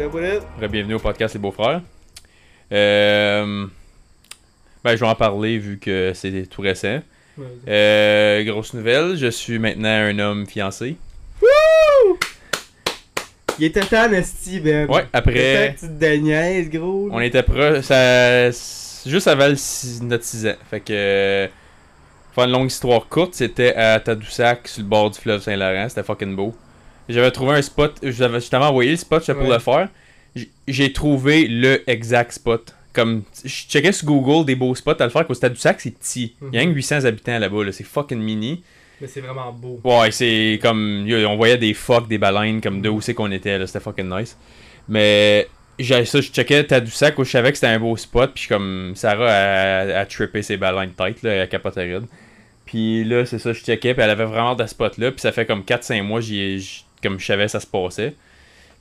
tout le monde. What up, what up? Bienvenue au podcast Les Beaux-Frères. Euh, ben, je vais en parler vu que c'est tout récent. Euh, grosse nouvelle, je suis maintenant un homme fiancé. Il était temps, Nasty, ben. Ouais, après, Tu te déniaises, gros. on était proche, ça, juste avant le six- notre 6 ans. Fait que, faire une longue histoire courte, c'était à Tadoussac, sur le bord du fleuve Saint-Laurent. C'était fucking beau. J'avais trouvé un spot, j'avais justement envoyé le spot pour Ouais. le faire. J'ai trouvé le exact spot. Comme, je checkais sur Google des beaux spots à le faire, qu'au Stade du Sac, c'est petit. Il y a rien que 800 habitants là-bas, là. c'est fucking mini. Mais c'est vraiment beau. Ouais, c'est comme. On voyait des phoques, des baleines, comme de où c'est qu'on était, là. C'était fucking nice. Mais. J'ai ça, je checkais Tadoussac où je savais que c'était un beau spot, puis comme Sarah a, a trippé ses baleines de tête, là, elle capotait raide. Puis là, c'est ça, je checkais, puis elle avait vraiment de spot là, puis ça fait comme 4-5 mois, j'y comme je savais ça se passait.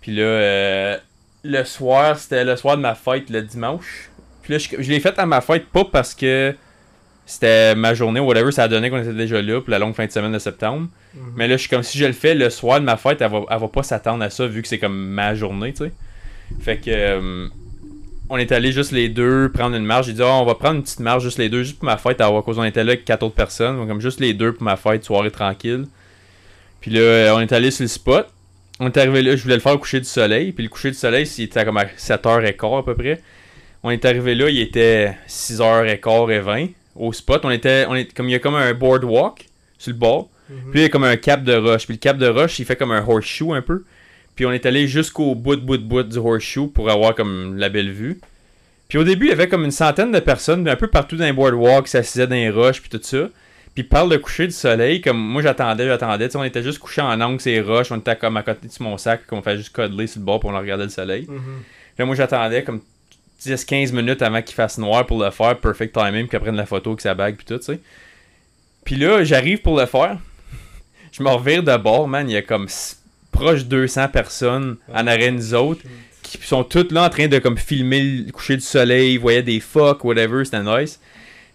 Puis là, euh, le soir, c'était le soir de ma fête, le dimanche. Puis là, je, je l'ai fait à ma fête, pas parce que c'était ma journée ou whatever, ça a donné qu'on était déjà là pour la longue fin de semaine de septembre. Mhm. Mais là, je suis comme si je le fais le soir de ma fête, elle va, elle va pas s'attendre à ça vu que c'est comme ma journée, tu sais. Fait que euh, on est allé juste les deux prendre une marche. J'ai dit, Ah, on va prendre une petite marche juste les deux, juste pour ma fête, à cause on était là avec quatre autres personnes. Donc, comme juste les deux pour ma fête, soirée tranquille. Puis là, euh, on est allé sur le spot. On est arrivé là, je voulais le faire au coucher du soleil. Puis le coucher du soleil, c'était comme à 7h15 à peu près. On est arrivé là, il était 6h15 et 20 au spot. On était, on est, comme il y a comme un boardwalk sur le bord. Mhm. Puis il y a comme un cap de roche. Puis le cap de roche, il fait comme un horseshoe un peu. Puis on est allé jusqu'au bout de bout de bout du horseshoe pour avoir comme la belle vue. Puis au début, il y avait comme une centaine de personnes un peu partout dans les boardwalks, qui s'assisaient dans les roches puis tout ça. Puis parle de coucher du soleil, comme moi j'attendais, j'attendais. Tu sais, on était juste couchés en angle ces roches, on était comme à côté de mon sac, qu'on fait juste codeler sur le bord pour on regardait le soleil. Mhm. Là, moi, j'attendais comme 10-15 minutes avant qu'il fasse noir pour le faire, perfect timing, puis prenne la photo avec sa bague, puis tout, tu sais. Puis là, j'arrive pour le faire. Je me revire de bord, man. Il y a comme proche 200 personnes en arrêt de nous autres qui sont toutes là en train de comme filmer le coucher du soleil, voyaient des fuck, whatever, c'était nice.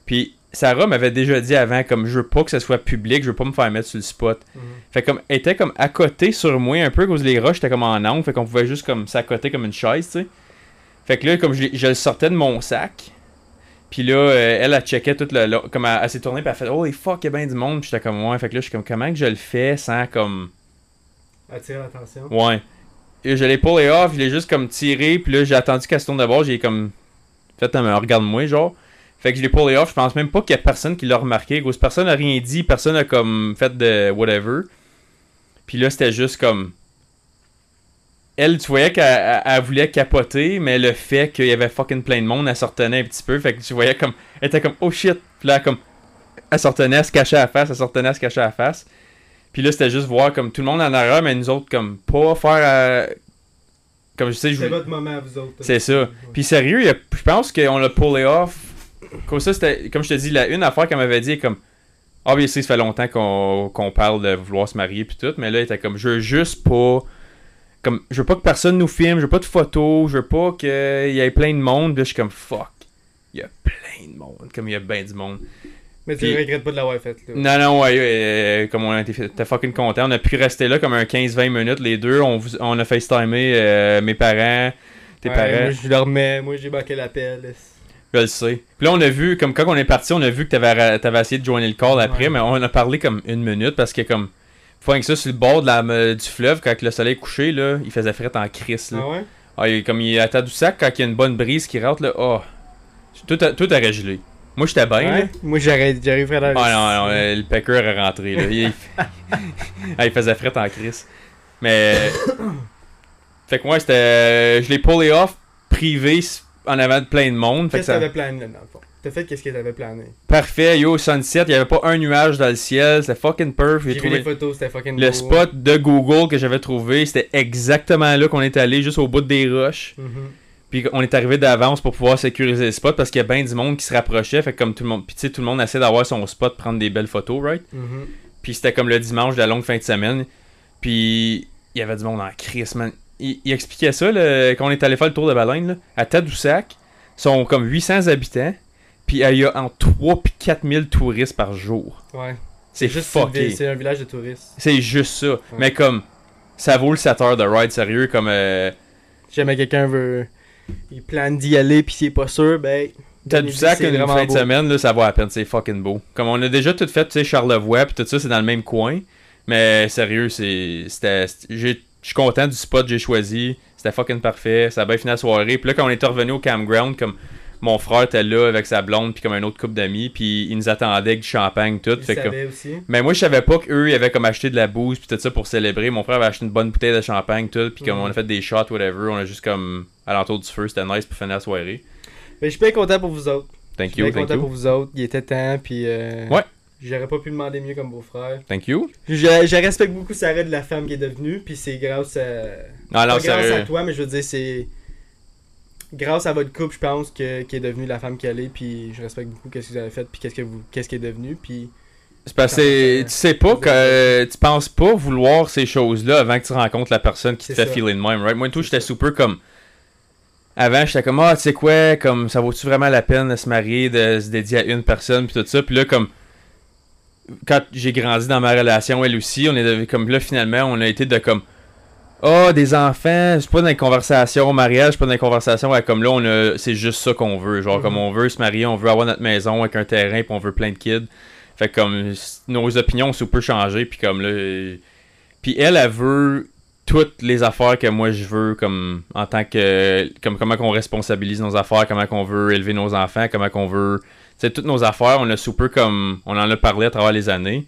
Puis Sarah m'avait déjà dit avant, comme je veux pas que ça soit public, je veux pas me faire mettre sur le spot. Mhm. Fait comme, elle était comme à côté sur moi un peu, à cause les roches étaient comme en angle, fait qu'on pouvait juste comme s'accoter comme une chaise, tu sais. Fait que là, comme je, le sortais de mon sac, puis là, euh, elle, elle checkait tout le. le- comme elle, elle s'est tournée, puis elle fait Oh, les fuck, il y a bien du monde, puis j'étais comme Ouais, fait que là, je suis comme Comment que je le fais sans comme. Attire l'attention. Ouais. Et je l'ai pullé off, je l'ai juste comme tiré, puis là, j'ai attendu qu'elle se tourne de bord, j'ai comme. Fait un regarde-moi, genre. Fait que je l'ai pullé off, je pense même pas qu'il y a personne qui l'a remarqué. Grosse personne a rien dit, personne a comme fait de whatever. Puis là, c'était juste comme. Elle, tu voyais qu'elle elle- elle voulait capoter, mais le fait qu'il y avait fucking plein de monde, elle se retenait un petit peu. Fait que tu voyais comme. Elle était comme, oh shit. Puis là, comme. Elle se retenait, elle se cachait à la face, elle se retenait, elle se cachait à la face. Puis là, c'était juste voir comme tout le monde en arrière, mais nous autres, comme, pas faire. euh, Comme je sais, je C'est votre moment à vous autres. c'est ça. Ouais. Puis sérieux, a- je pense qu'on l'a pullé off. Comme ça, c'était, comme je te dis, la une affaire qu'elle m'avait dit est comme. Bien, ça fait longtemps qu'on, qu'on parle de vouloir se marier puis tout, mais là, il était comme, je veux juste pas. Comme, je veux pas que personne nous filme, je veux pas de photos, je veux pas qu'il y ait plein de monde. Puis là, je suis comme, fuck. Il y a plein de monde, comme il y a bien du monde. Mais tu Puis- regrettes pas de l'avoir fait, là. Non, non, ouais, euh, comme on a été était fucking content. On a pu rester là comme un 15-20 minutes, les deux. On, on a FaceTimé euh, mes parents, tes Ouais, parents. Moi, je dormais, moi, j'ai manqué l'appel. Je le sais. Puis là, on a vu, comme quand on est parti, on a vu que t'avais, t'avais essayé de joindre le call après, Ouais. mais on a parlé comme une minute parce que, comme, faut que ça sur le bord de la, me- du fleuve, quand le soleil est couché, là, il faisait fret en crise, là. Ah ouais? Ah, il- comme il est à Tadoussac, quand il y a une bonne brise qui rentre, là, oh, tout, a- tout aurait gelé. Moi, j'étais bien. Ouais? Moi, j'arrive j'arriverais dans Ah non, non, euh, le Packer est rentré, là. Il, Ah, il faisait fret en crise. Mais. fait que moi, c'était. Je l'ai pullé off privé en avant de plein de monde. Qu'est-ce que ça... t'avais plané, là, dans le fond? T'as fait qu'est-ce que t'avais plané? Parfait, yo, sunset, il y avait pas un nuage dans le ciel, c'était fucking perf. J'ai trouvé les photos, c'était fucking le beau. spot de Google que j'avais trouvé, c'était exactement là qu'on est allé, juste au bout des roches. Mhm. Puis on est arrivé d'avance pour pouvoir sécuriser le spot parce qu'il y a bien du monde qui se rapprochait. Fait que comme tout le monde, puis tu sais, tout le monde essaie d'avoir son spot, prendre des belles photos, right? Mhm. Puis c'était comme le dimanche de la longue fin de semaine. Puis il y avait du monde en crise, man. Il, il expliquait ça là, quand on est allé faire le tour de baleine. Là, à Tadoussac, sont comme 800 habitants. Puis il y a entre 3 et 4000 touristes par jour. Ouais. C'est juste C'est un village de touristes. C'est juste ça. Mais comme, ça vaut le 7 heures de ride, sérieux. Comme, euh, jamais quelqu'un veut. Il plane d'y aller puis il est pas sûr, ben. T'as du sac c'est une fin de semaine, là, ça vaut à peine, c'est fucking beau. Comme on a déjà tout fait, tu sais, Charlevoix, puis tout ça, c'est dans le même coin. Mais sérieux, c'est. J'ai- Je suis content du spot que j'ai choisi. C'était fucking parfait. Ça a bien fini la soirée. Puis là, quand on était revenu au campground, comme mon frère était là avec sa blonde, puis comme un autre couple d'amis, puis ils nous attendaient avec du champagne, tout. Fait que, aussi. mais moi, je savais pas qu'eux, ils avaient comme acheté de la bouse puis tout ça pour célébrer. Mon frère avait acheté une bonne bouteille de champagne, tout. Puis comme on a fait des shots, whatever, on a juste comme alentour du feu, c'était nice pour finir la soirée. Mais je suis bien content pour vous autres. Thank Je suis you, bien thank content you. pour vous autres. Il était temps, puis. euh, Ouais. J'aurais pas pu demander mieux comme beau-frère. Thank you. Je, je respecte beaucoup Sarah de la femme qui est devenue, puis c'est grâce à. Ah non, pas grâce à toi, mais je veux dire, c'est. Grâce à votre couple, je pense, que, qui est devenue la femme qu'elle est, puis je respecte beaucoup qu'est-ce que vous avez fait, puis qu'est-ce que vous, qu'est-ce qui est devenu, puis. C'est parce que tu sais pas que euh, tu penses pas vouloir ces choses-là avant que tu rencontres la personne qui te fait ça. feeler de même, right? Moi, tout, j'étais super comme. Avant, j'étais comme, ah, tu sais quoi, comme, ça vaut-tu vraiment la peine de se marier, de se dédier à une personne, puis tout ça. Puis là, comme, quand j'ai grandi dans ma relation, elle aussi, on est devenu comme, là, finalement, on a été de comme, ah, des enfants, c'est pas dans les conversations au mariage, c'est pas dans les conversations, ouais, comme là, on a, c'est juste ça qu'on veut. Genre, Mhm. comme on veut se marier, on veut avoir notre maison avec un terrain, puis on veut plein de kids. Fait que comme nos opinions ont super changé puis comme là puis elle elle veut toutes les affaires que moi je veux comme en tant que comme comment qu'on responsabilise nos affaires, comment qu'on veut élever nos enfants, comment qu'on veut sais toutes nos affaires, on a super comme on en a parlé à travers les années.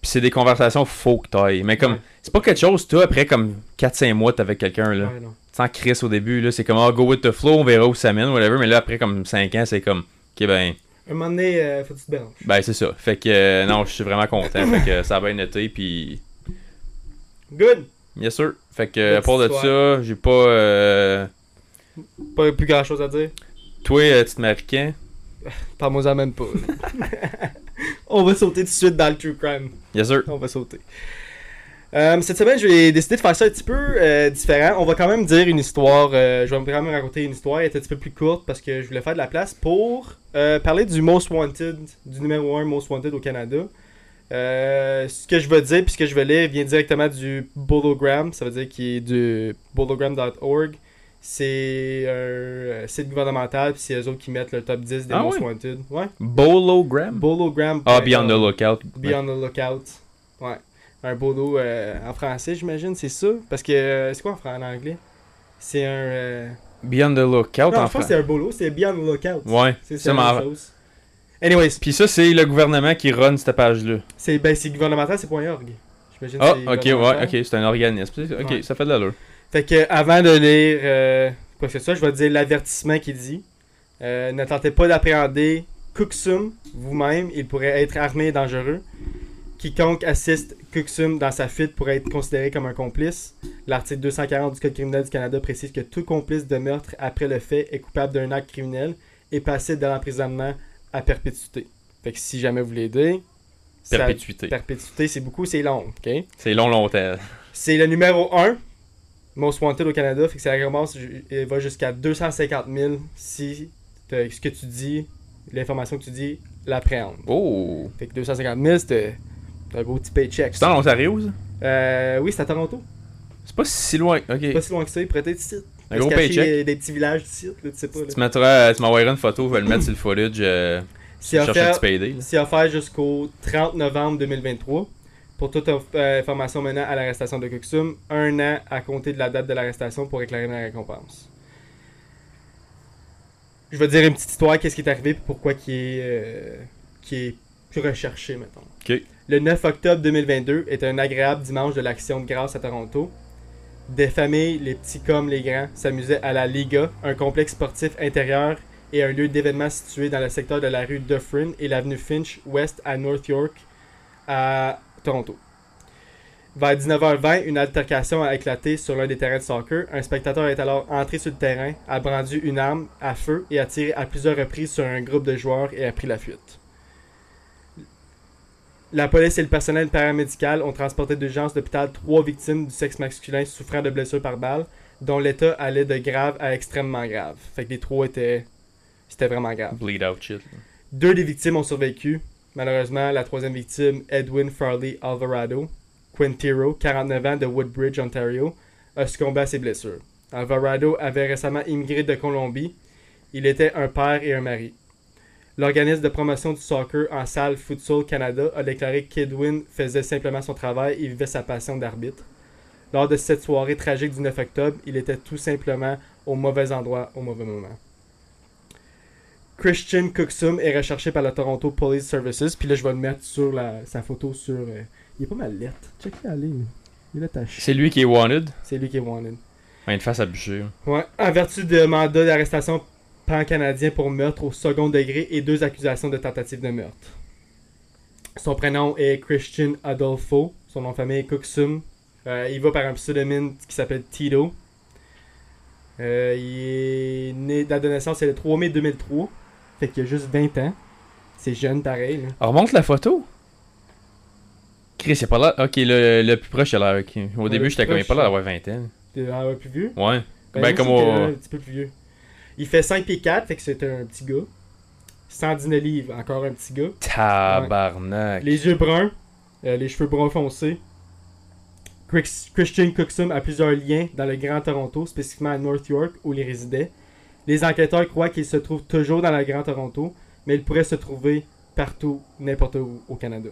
Puis c'est des conversations faut que t'ailles. Mais comme Ouais. c'est pas quelque chose toi après comme 4 5 mois t'es avec quelqu'un là. Ouais. Sans Chris au début là, c'est comme ah, go with the flow, on verra où ça mène whatever, mais là après comme 5 ans, c'est comme OK ben Un moment donné, euh, faut que tu te ben c'est ça. Fait que euh, non, je suis vraiment content. fait que ça a bien été puis Good! bien sûr. Fait que à part de histoire. ça, j'ai pas euh... Pas plus grand chose à dire. toi euh, tu te maries quand? Parle-moi-en même pas. On va sauter tout de suite dans le true crime. Yes sir. On va sauter. Euh, cette semaine, j'ai décidé de faire ça un petit peu euh, différent. On va quand même dire une histoire. euh, je vais quand même raconter une histoire. Elle est un petit peu plus courte parce que je voulais faire de la place pour euh, parler du Most Wanted, du numéro 1 Most Wanted au Canada. Euh, ce que je veux dire puis ce que je veux lire vient directement du Bologram. Ça veut dire qu'il est du bologram.org. C'est un euh, site gouvernemental puis c'est eux autres qui mettent le top 10 des Ah Most ouais? Wanted. Ouais. Bologram? Bologram. Ah, Beyond the Lookout. Be on the lookout. Ouais. Un bolo euh, en français, j'imagine, c'est ça? Parce que euh, c'est quoi en, anglais? C'est un. euh, Beyond the Lookout Non, en France. c'est un bolo, c'est Be on the lookout. Ouais. C'est la même chose. Anyways, Puis ça c'est le gouvernement qui run cette page là. c'est ben, c'est gouvernemental, c'est .org. J'imagine Ah, c'est ok, ouais, ok, c'est un organisme. Ok, Ouais. ça fait de l'allure. Fait que avant de lire euh, quoi que ce soit, je vais dire l'avertissement qui dit euh, Ne tentez pas d'appréhender Kuksum vous-même, il pourrait être armé et dangereux. Quiconque assiste Kuksum dans sa fuite pourrait être considéré comme un complice. L'article 240 du Code criminel du Canada précise que tout complice de meurtre après le fait est coupable d'un acte criminel et passible de l'emprisonnement à perpétuité. Fait que si jamais vous l'aidez, ça- Perpétuité. perpétuité c'est beaucoup, c'est long, ok? C'est long longtemps. C'est le numéro 1 Most Wanted au Canada, fait que ça commence, il va jusqu'à 250 000 si ce que tu dis, l'information que tu dis, l'appréhende. Oh. Fait que 250 000, c'était un gros petit paycheck. C'est en Ontario ça? Euh, oui, c'est à Toronto. C'est pas si loin. Ok. Pas si loin que ça, il être ici. Un gros paycheck. Des, des petits villages d'ici, là, tu sais pas. Là. Tu tu m'envoyeras une photo, je vais le mettre sur le footage. Euh, C'est je cherche un petit payday. c'est offert jusqu'au 30 novembre 2023. Pour toute euh, information menant à l'arrestation de Kuksum, un an à compter de la date de l'arrestation pour éclairer la récompense. Je vais dire une petite histoire, qu'est-ce qui est arrivé et pourquoi qui est, euh, qui est plus recherché, mettons. Ok. Le 9 octobre 2022 est un agréable dimanche de l'Action de grâce à Toronto. Des familles, les petits comme les grands, s'amusaient à la Liga, un complexe sportif intérieur et un lieu d'événement situé dans le secteur de la rue Dufferin et l'avenue Finch Ouest à North York, à Toronto. Vers 19h20, une altercation a éclaté sur l'un des terrains de soccer. Un spectateur est alors entré sur le terrain, a brandi une arme à feu et a tiré à plusieurs reprises sur un groupe de joueurs et a pris la fuite. La police et le personnel paramédical ont transporté d'urgence d'hôpital trois victimes du sexe masculin souffrant de blessures par balle, dont l'état allait de grave à extrêmement grave. Fait que les trois étaient. C'était vraiment grave. Bleed out shit. Deux des victimes ont survécu. Malheureusement, la troisième victime, Edwin Farley Alvarado, Quintero, 49 ans de Woodbridge, Ontario, a succombé à ses blessures. Alvarado avait récemment immigré de Colombie. Il était un père et un mari. L'organisme de promotion du soccer en salle Futsal Canada a déclaré que Kidwin faisait simplement son travail et vivait sa passion d'arbitre. Lors de cette soirée tragique du 9 octobre, il était tout simplement au mauvais endroit au mauvais moment. Christian Cooksum est recherché par le Toronto Police Services. Puis là, je vais le mettre sur la, sa photo sur. euh, il est pas mal lettre. Check la ligne. Il est attaché. C'est lui qui est wanted? C'est lui qui est wanted. Ouais, une face à bûcher. Ouais. En vertu de mandat d'arrestation pan-canadien pour meurtre au second degré et deux accusations de tentative de meurtre. Son prénom est Christian Adolfo. Son nom de famille est Cooksum. Euh, il va par un pseudonyme qui s'appelle Tito. Euh, il est né date de naissance, c'est le 3 mai 2003. Fait qu'il a juste 20 ans. C'est jeune pareil. Là. On remonte la photo. Chris, il a pas l'air. Ok, le, le plus proche, il a l'air. Au Ouais, début, j'étais comme, il pas l'air d'avoir 20 ans. T'es peu plus vieux? Ouais. Ben, moi, comme au. Un petit peu plus vieux. Il fait 5 pieds 4, fait que c'est un petit gars. 119 livres, encore un petit gars. Tabarnak. Les yeux bruns, euh, les cheveux bruns foncés. Chris- Christian Cooksum a plusieurs liens dans le Grand Toronto, spécifiquement à North York, où il résidait. Les enquêteurs croient qu'il se trouve toujours dans le Grand Toronto, mais il pourrait se trouver partout, n'importe où au Canada.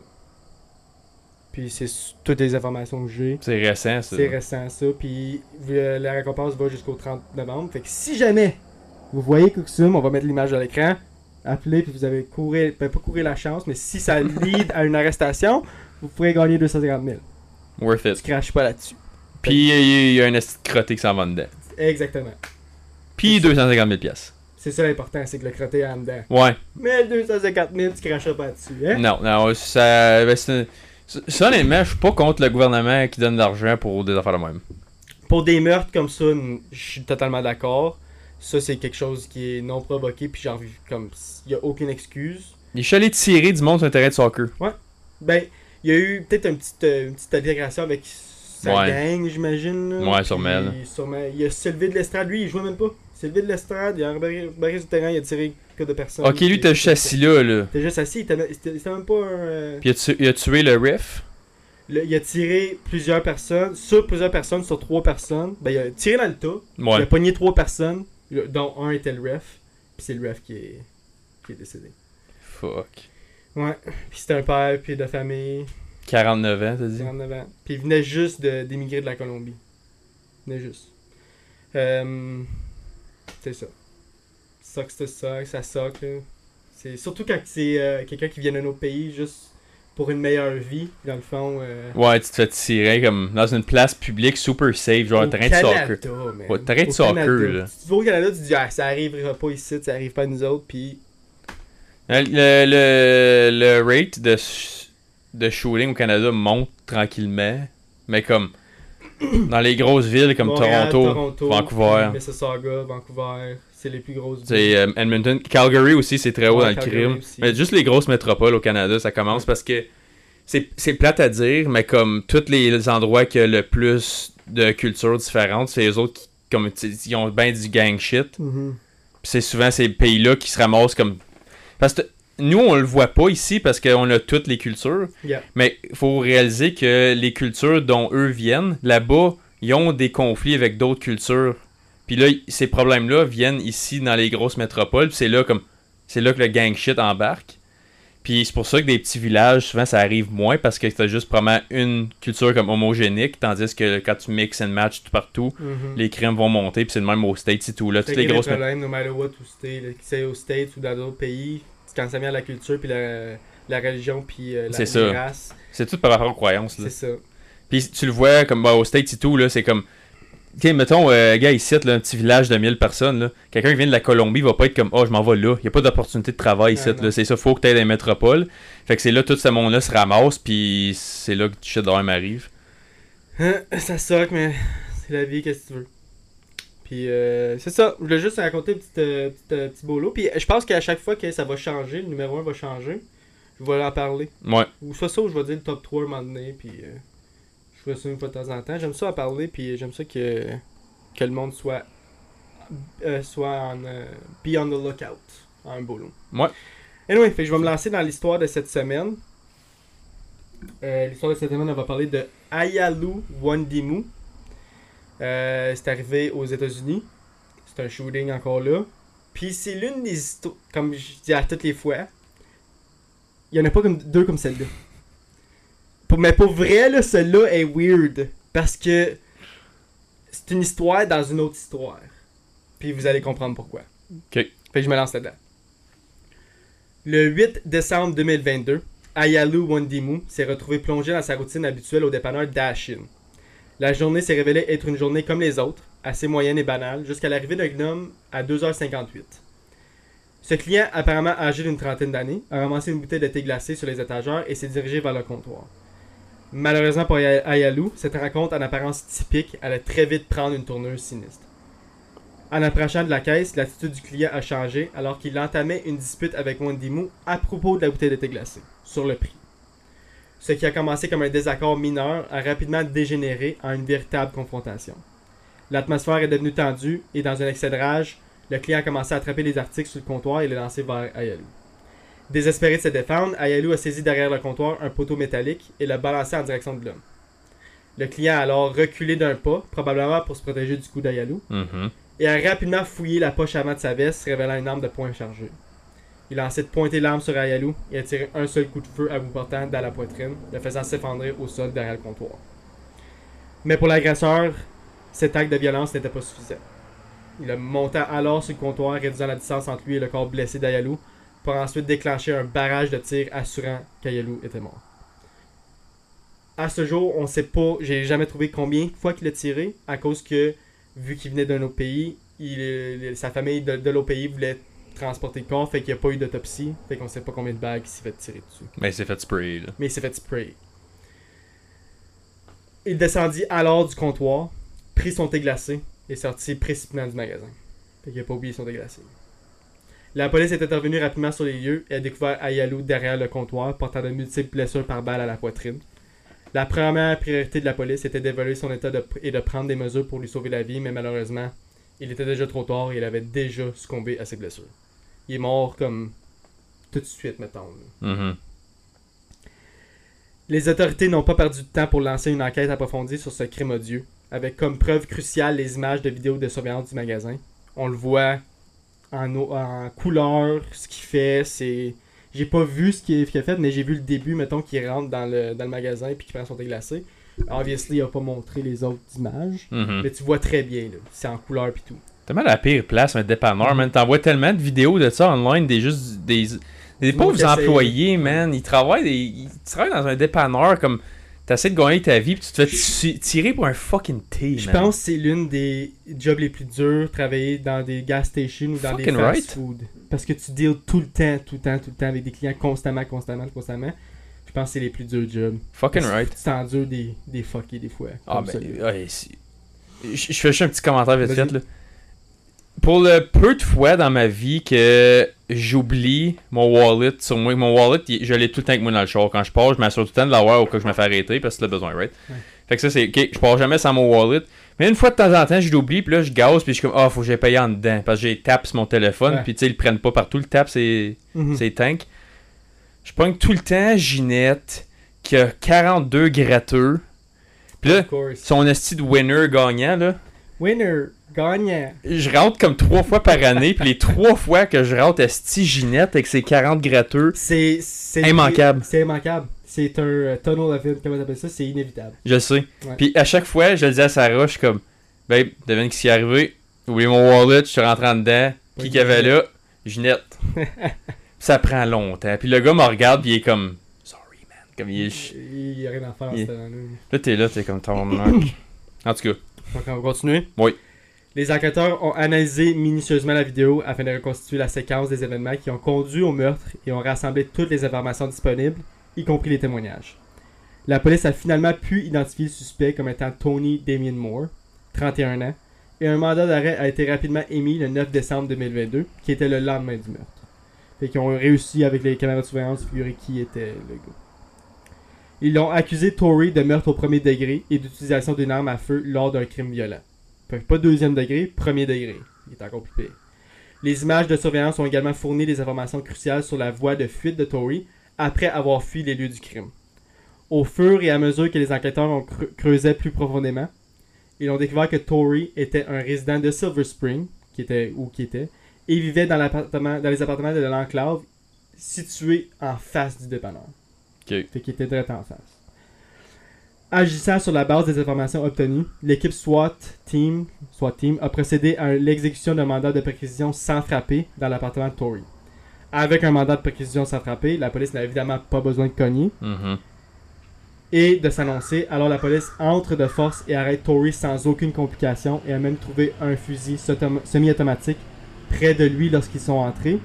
Puis c'est toutes les informations que j'ai. C'est récent, ça. C'est récent ça. Puis euh, la récompense va jusqu'au 30 novembre. Fait que si jamais vous voyez Cooksum, on va mettre l'image à l'écran. Appelez, puis vous avez couru, ben, pas courir la chance, mais si ça lead à une arrestation, vous pourrez gagner 250 000. Worth Tu it. craches pas là-dessus. Puis il y a un esti crotté qui s'en va dedans. Exactement. Puis 250 000 piastres. C'est ça l'important, c'est que le crotté est en dedans. Ouais. Mais le 250 000, tu cracheras pas là-dessus. Hein? Non, non, ça. ben, c'est- ça, honnêtement, je suis pas contre le gouvernement qui donne de l'argent pour des affaires de même. Pour des meurtres comme ça, je suis totalement d'accord. Ça, c'est quelque chose qui est non provoqué, puis genre, comme, il y a aucune excuse. Il est allé tirer du monde sur un terrain de soccer. Ben, il y a eu peut-être un petit, euh, une petite altégration avec sa Ouais. gang, j'imagine. Ouais, sûrement. Il a levé de l'estrade, lui, il jouait même pas. Il s'est levé de l'estrade, il a embarqué barré du terrain, il a tiré que de personnes. Ok, lui, t'as juste assis là, là. T'es juste assis, il était même- c'était même pas un. euh, Puis il a, tu- il a tué le ref. le- il a tiré plusieurs personnes, sur plusieurs personnes, sur trois personnes. Ben, il a tiré dans le tas, il a Ouais. pogné trois personnes, le- dont un était le ref. Puis c'est le ref qui est, qui est décédé. Fuck. Ouais, puis c'était un père, puis de famille. 49 ans, t'as dit? 49 ans. Puis il venait juste de- d'émigrer de, la Colombie. Il venait juste. Euh, c'est ça. Ça que c'est ça, ça là. C'est surtout quand c'est euh, quelqu'un qui vient d'un autre pays juste pour une meilleure vie, dans le fond. euh, Ouais, tu te fais tirer comme dans une place publique super safe, genre au terrain de soccer. Man. Ouais, terrain de Au soccer, Canada. là. Si tu vas au Canada, tu te dis, ah, ça arrivera pas ici, ça arrive pas à nous autres, puis Euh, Le, le, le rate de, de shooting au Canada monte tranquillement. Mais comme dans les grosses villes comme Montréal, Toronto, Vancouver. Mississauga, Vancouver, c'est les plus grosses C'est euh, Edmonton, Calgary aussi, c'est très haut Ouais, dans le crime. aussi. Mais juste les grosses métropoles au Canada, ça commence parce que c'est plate à dire, mais comme tous les endroits qui ont le plus de cultures différentes, c'est les autres qui comme ils ont bien du gang shit. Mhm. C'est souvent ces pays-là qui se ramassent comme parce que nous on le voit pas ici parce qu'on a toutes les cultures, Yeah. mais il faut réaliser que les cultures dont eux viennent, là-bas, ils ont des conflits avec d'autres cultures. Puis là, ces problèmes-là viennent ici dans les grosses métropoles, puis c'est là comme c'est là que le gang shit embarque. Puis c'est pour ça que des petits villages, souvent ça arrive moins parce que t'as juste probablement une culture comme homogénique, tandis que quand tu mix and match tout partout, Mhm. les crimes vont monter, puis c'est le même aux States et tout. Là, toutes les grosses problèmes, no matter what, c'est aux States ou dans d'autres pays, quand ça vient à la culture, puis la, la religion, puis euh, la les ça. races, C'est tout par rapport aux croyances. Là. c'est ça. Puis tu le vois comme bah, au States et tout, là, c'est comme. Tu sais, mettons, euh, gars, ici, là, un petit village de 1000 personnes, là. Quelqu'un qui vient de la Colombie va pas être comme, oh, je m'en vais là. Il n'y a pas d'opportunité de travail ici, Ah. C'est ça, faut que tu aies des métropoles. Fait que c'est là, tout ce monde-là se ramasse, puis c'est là que du shit de même arrive. Hein, ça soque, mais c'est la vie, qu'est-ce que tu veux? Puis euh, c'est ça, je voulais juste raconter un petit, euh, petit, euh, petit boulot. Puis je pense qu'à chaque fois que ça va changer, le numéro 1 va changer, je vais en parler. Ouais. Ou soit ça, ou je vais dire le top 3 un moment donné, puis euh, je ferai ça une fois de temps en temps. J'aime ça en parler, puis j'aime ça que, que le monde soit, euh, soit en, be on the lookout, en un boulot. Ouais. Anyway, fait que je vais me lancer dans l'histoire de cette semaine. L'histoire de cette semaine, on va parler de Ayalu Wandimu. Euh, c'est arrivé aux États-Unis. C'est un shooting encore là. Puis c'est l'une des histoires, comme je dis à toutes les fois, il y en a pas comme deux comme celle-là. Pour- Mais pour vrai, là, celle-là est weird. Parce que c'est une histoire dans une autre histoire. Puis vous allez comprendre pourquoi. Ok. Fait que je me lance là-dedans. Le 8 décembre 2022, Ayalu Wandimu s'est retrouvé plongé dans sa routine habituelle au dépanneur Dashin. La journée s'est révélée être une journée comme les autres, assez moyenne et banale, jusqu'à l'arrivée d'un gnome à 2h58. Ce client, apparemment âgé d'une trentaine d'années, a ramassé une bouteille de thé glacé sur les étagères et s'est dirigé vers le comptoir. Malheureusement pour Aya- Ayalu, cette rencontre en apparence typique allait très vite prendre une tournure sinistre. En approchant de la caisse, l'attitude du client a changé alors qu'il entamait une dispute avec Wandimu à propos de la bouteille de thé glacé, sur le prix. Ce qui a commencé comme un désaccord mineur a rapidement dégénéré en une véritable confrontation. L'atmosphère est devenue tendue et dans un excès de rage, le client a commencé à attraper les articles sur le comptoir et les lancer vers Ayalu. Désespéré de se défendre, Ayalu a saisi derrière le comptoir un poteau métallique et l'a balancé en direction de l'homme. Le client a alors reculé d'un pas, probablement pour se protéger du coup d'Ayalu, Mhm. et a rapidement fouillé la poche avant de sa veste, révélant une arme de poing chargée. Il a ensuite pointé l'arme sur Ayalu et a tiré un seul coup de feu à bout portant dans la poitrine, le faisant s'effondrer au sol derrière le comptoir. Mais pour l'agresseur, cet acte de violence n'était pas suffisant. Il a monté alors sur le comptoir, réduisant la distance entre lui et le corps blessé d'Ayalu, pour ensuite déclencher un barrage de tirs assurant qu'Ayalu était mort. À ce jour, on sait pas, j'ai jamais trouvé combien de fois qu'il a tiré, à cause que, vu qu'il venait d'un autre pays, sa famille de, de l'autre pays voulait transporter le corps, fait qu'il n'y a pas eu d'autopsie, fait qu'on sait pas combien de balles il s'est fait tirer dessus. Ben, il s'est fait spray, là. Mais il s'est fait spray. Il descendit alors du comptoir, prit son thé glacé et sortit précipitamment du magasin. Fait qu'il a pas oublié son thé glacé. La police est intervenue rapidement sur les lieux et a découvert Ayalu derrière le comptoir, portant de multiples blessures par balle à la poitrine. La première priorité de la police était d'évaluer son état de- et de prendre des mesures pour lui sauver la vie, mais malheureusement, il était déjà trop tard et il avait déjà succombé à ses blessures. Il est mort comme tout de suite, mettons. Mhm. Les autorités n'ont pas perdu de temps pour lancer une enquête approfondie sur ce crime odieux, avec comme preuve cruciale les images de vidéos de surveillance du magasin. On le voit en, en couleur, ce qu'il fait, c'est... J'ai pas vu ce qu'il a fait, mais j'ai vu le début, mettons, qu'il rentre dans le, dans le magasin puis qu'il prend son thé glacé. Obviously, il a pas montré les autres images, Mhm. mais tu vois très bien. C'est en couleur puis tout. Tellement la pire place, un dépanneur, man. T'en vois tellement de vidéos de ça online, des juste des, des pauvres employés, man. Ils travaillent, des- ils travaillent dans un dépanneur comme t'essaies de gagner ta vie, puis tu te fais ti- tirer pour un fucking thé, Je pense que c'est l'une des jobs les plus durs, travailler dans des gas stations ou dans des fast right. food. Parce que tu deals tout le temps, tout le temps, tout le temps avec des clients constamment, constamment, constamment. Je pense que c'est les plus durs jobs. Fucking Parce right. Tu t'endures des, des fuckés des fois. Ah ben, ouais, je je fais juste un petit commentaire vite fait, là. Pour le peu de fois dans ma vie que j'oublie mon wallet sur moi, mon wallet, je l'ai tout le temps avec moi dans le char. Quand je pars, je m'assure tout le temps de l'avoir au cas que je me fais arrêter parce que c'est le besoin, right? Ouais. Fait que ça, c'est ok, je pars jamais sans mon wallet. Mais une fois de temps en temps, je l'oublie, puis là, je gaze, puis je suis comme, ah, faut que j'ai payé en dedans. Parce que j'ai tap sur mon téléphone, Ouais. puis tu sais, ils le prennent pas partout, le tap, c'est Mhm. c'est tank. Je pogne tout le temps Ginette, qui a 42 gratteux. Puis là, son esti de winner gagnant, là, Winner, je rentre comme trois fois par année, puis les trois fois que je rentre esti Ginette avec ses 40 gratteux, C'est. c'est Immanquable. C'est immanquable. C'est un euh, tunnel of it, comment t'appelles ça? C'est inévitable. je sais. Puis à chaque fois, je le dis à Sarah, je suis comme, babe, devine qui s'y est arrivé. Oublié mon wallet, je suis rentré en dedans. Qui qu'il y avait là? Ginette. ça prend longtemps. Puis le gars me regarde, puis il est comme, sorry man. Comme il est. Il y a rien à faire Il- ce temps-là. Là, t'es là, t'es comme ton En tout cas, Donc, on va continuer? Oui. Les enquêteurs ont analysé minutieusement la vidéo afin de reconstituer la séquence des événements qui ont conduit au meurtre et ont rassemblé toutes les informations disponibles, y compris les témoignages. La police a finalement pu identifier le suspect comme étant Tony Damien Moore, 31 ans, et un mandat d'arrêt a été rapidement émis le 9 décembre 2022, qui était le lendemain du meurtre. Fait qu'ils ont réussi avec les caméras de surveillance figurer qui était le gars. Ils l'ont accusé Tory de meurtre au premier degré et d'utilisation d'une arme à feu lors d'un crime violent. Pas deuxième degré, premier degré. Il est encore plus pire. Les images de surveillance ont également fourni des informations cruciales sur la voie de fuite de Tory après avoir fui les lieux du crime. Au fur et à mesure que les enquêteurs ont creu- creusé plus profondément, ils ont découvert que Tory était un résident de Silver Spring, qui était où qui était, et vivait dans, l'appartement, dans les appartements de l'enclave situé en face du dépanneur. Ok. Fait qu'il était direct en face. Agissant sur la base des informations obtenues, l'équipe SWAT Team, SWAT Team a procédé à l'exécution d'un mandat de perquisition sans frapper dans l'appartement de Tory. Avec un mandat de perquisition sans frapper, la police n'a évidemment pas besoin de cogner Mhm. et de s'annoncer. Alors la police entre de force et arrête Tory sans aucune complication et a même trouvé un fusil semi-automatique près de lui lorsqu'ils sont entrés,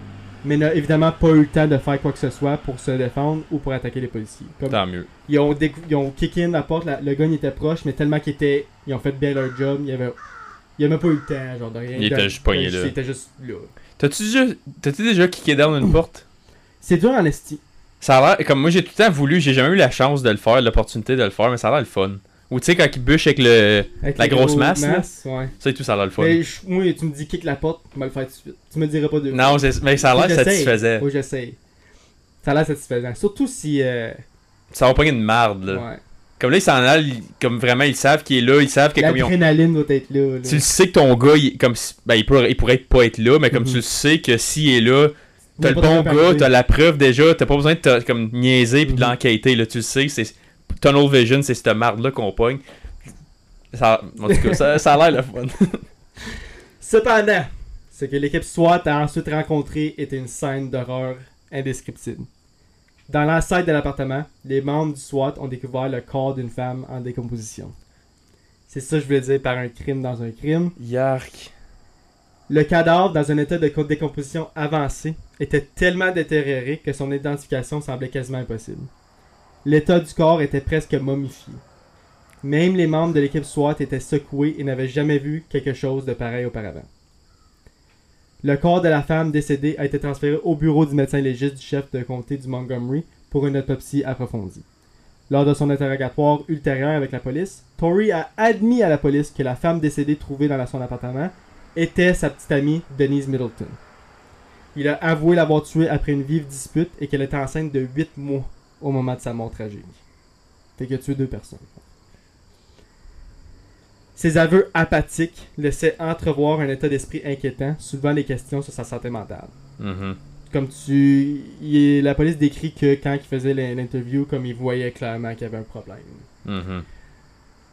mais n'a évidemment pas eu le temps de faire quoi que ce soit pour se défendre ou pour attaquer les policiers. Comme Tant mieux. ils ont, ils ont kick in la porte, la- le gars il était proche, mais tellement qu'ils étaient, ils ont fait bien leur job, il y avait, il y avait même pas eu le temps, genre de rien. Il était juste pogné là. Il était juste là. T'as-tu déjà, t'as-tu déjà kické down une porte? C'est dur en esti. Ça a l'air, comme moi j'ai tout le temps voulu, j'ai jamais eu la chance de le faire, l'opportunité de le faire, mais ça a l'air le fun. Ou tu sais, quand il bûche avec le. Avec La grosse gros masse, là. ouais. Ça et tout, ça a l'air le fun. Mais je- moi, tu me dis kick la porte, tu vas le faire tout de suite. Tu me dirais pas de Non, mais ça a l'air satisfaisant. Que j'essaye. Ça a l'air satisfaisant. Surtout si. euh, Ça va pas une marde, là. ouais. Comme là, ils s'en allent, comme vraiment, ils savent qu'il est là, ils savent que comme ils ont. L'adrénaline doit être là. là. Tu le sais que ton gars, il, comme, ben, il, pourrait, il pourrait pas être là, mais comme Mhm. tu le sais que s'il est là, t'as le bon gars, t'as la preuve déjà, t'as pas besoin de te, comme, niaiser puis de Mhm. l'enquêter, là, tu le sais, c'est Tunnel Vision, c'est cette marde-là qu'on pogne. Ça, en tout cas, ça, ça a l'air le fun. Cependant, ce que l'équipe SWAT a ensuite rencontré était une scène d'horreur indescriptible. Dans l'enceinte de l'appartement, les membres du SWAT ont découvert le corps d'une femme en décomposition. C'est ça que je voulais dire par un crime dans un crime. Yark. Le cadavre, dans un état de décomposition avancé, était tellement détérioré que son identification semblait quasiment impossible. L'état du corps était presque momifié. Même les membres de l'équipe SWAT étaient secoués et n'avaient jamais vu quelque chose de pareil auparavant. Le corps de la femme décédée a été transféré au bureau du médecin légiste du chef de comté du Montgomery pour une autopsie approfondie. Lors de son interrogatoire ultérieur avec la police, Tory a admis à la police que la femme décédée trouvée dans son appartement était sa petite amie Denise Middleton. Il a avoué l'avoir tuée après une vive dispute et qu'elle était enceinte de 8 mois au moment de sa mort tragique. Fait a tué deux personnes. Ses aveux apathiques laissaient entrevoir un état d'esprit inquiétant, soulevant des questions sur sa santé mentale. Mhm. Comme tu. il- la police décrit que quand il faisait l'in- l'interview, comme il voyait clairement qu'il y avait un problème. Mhm.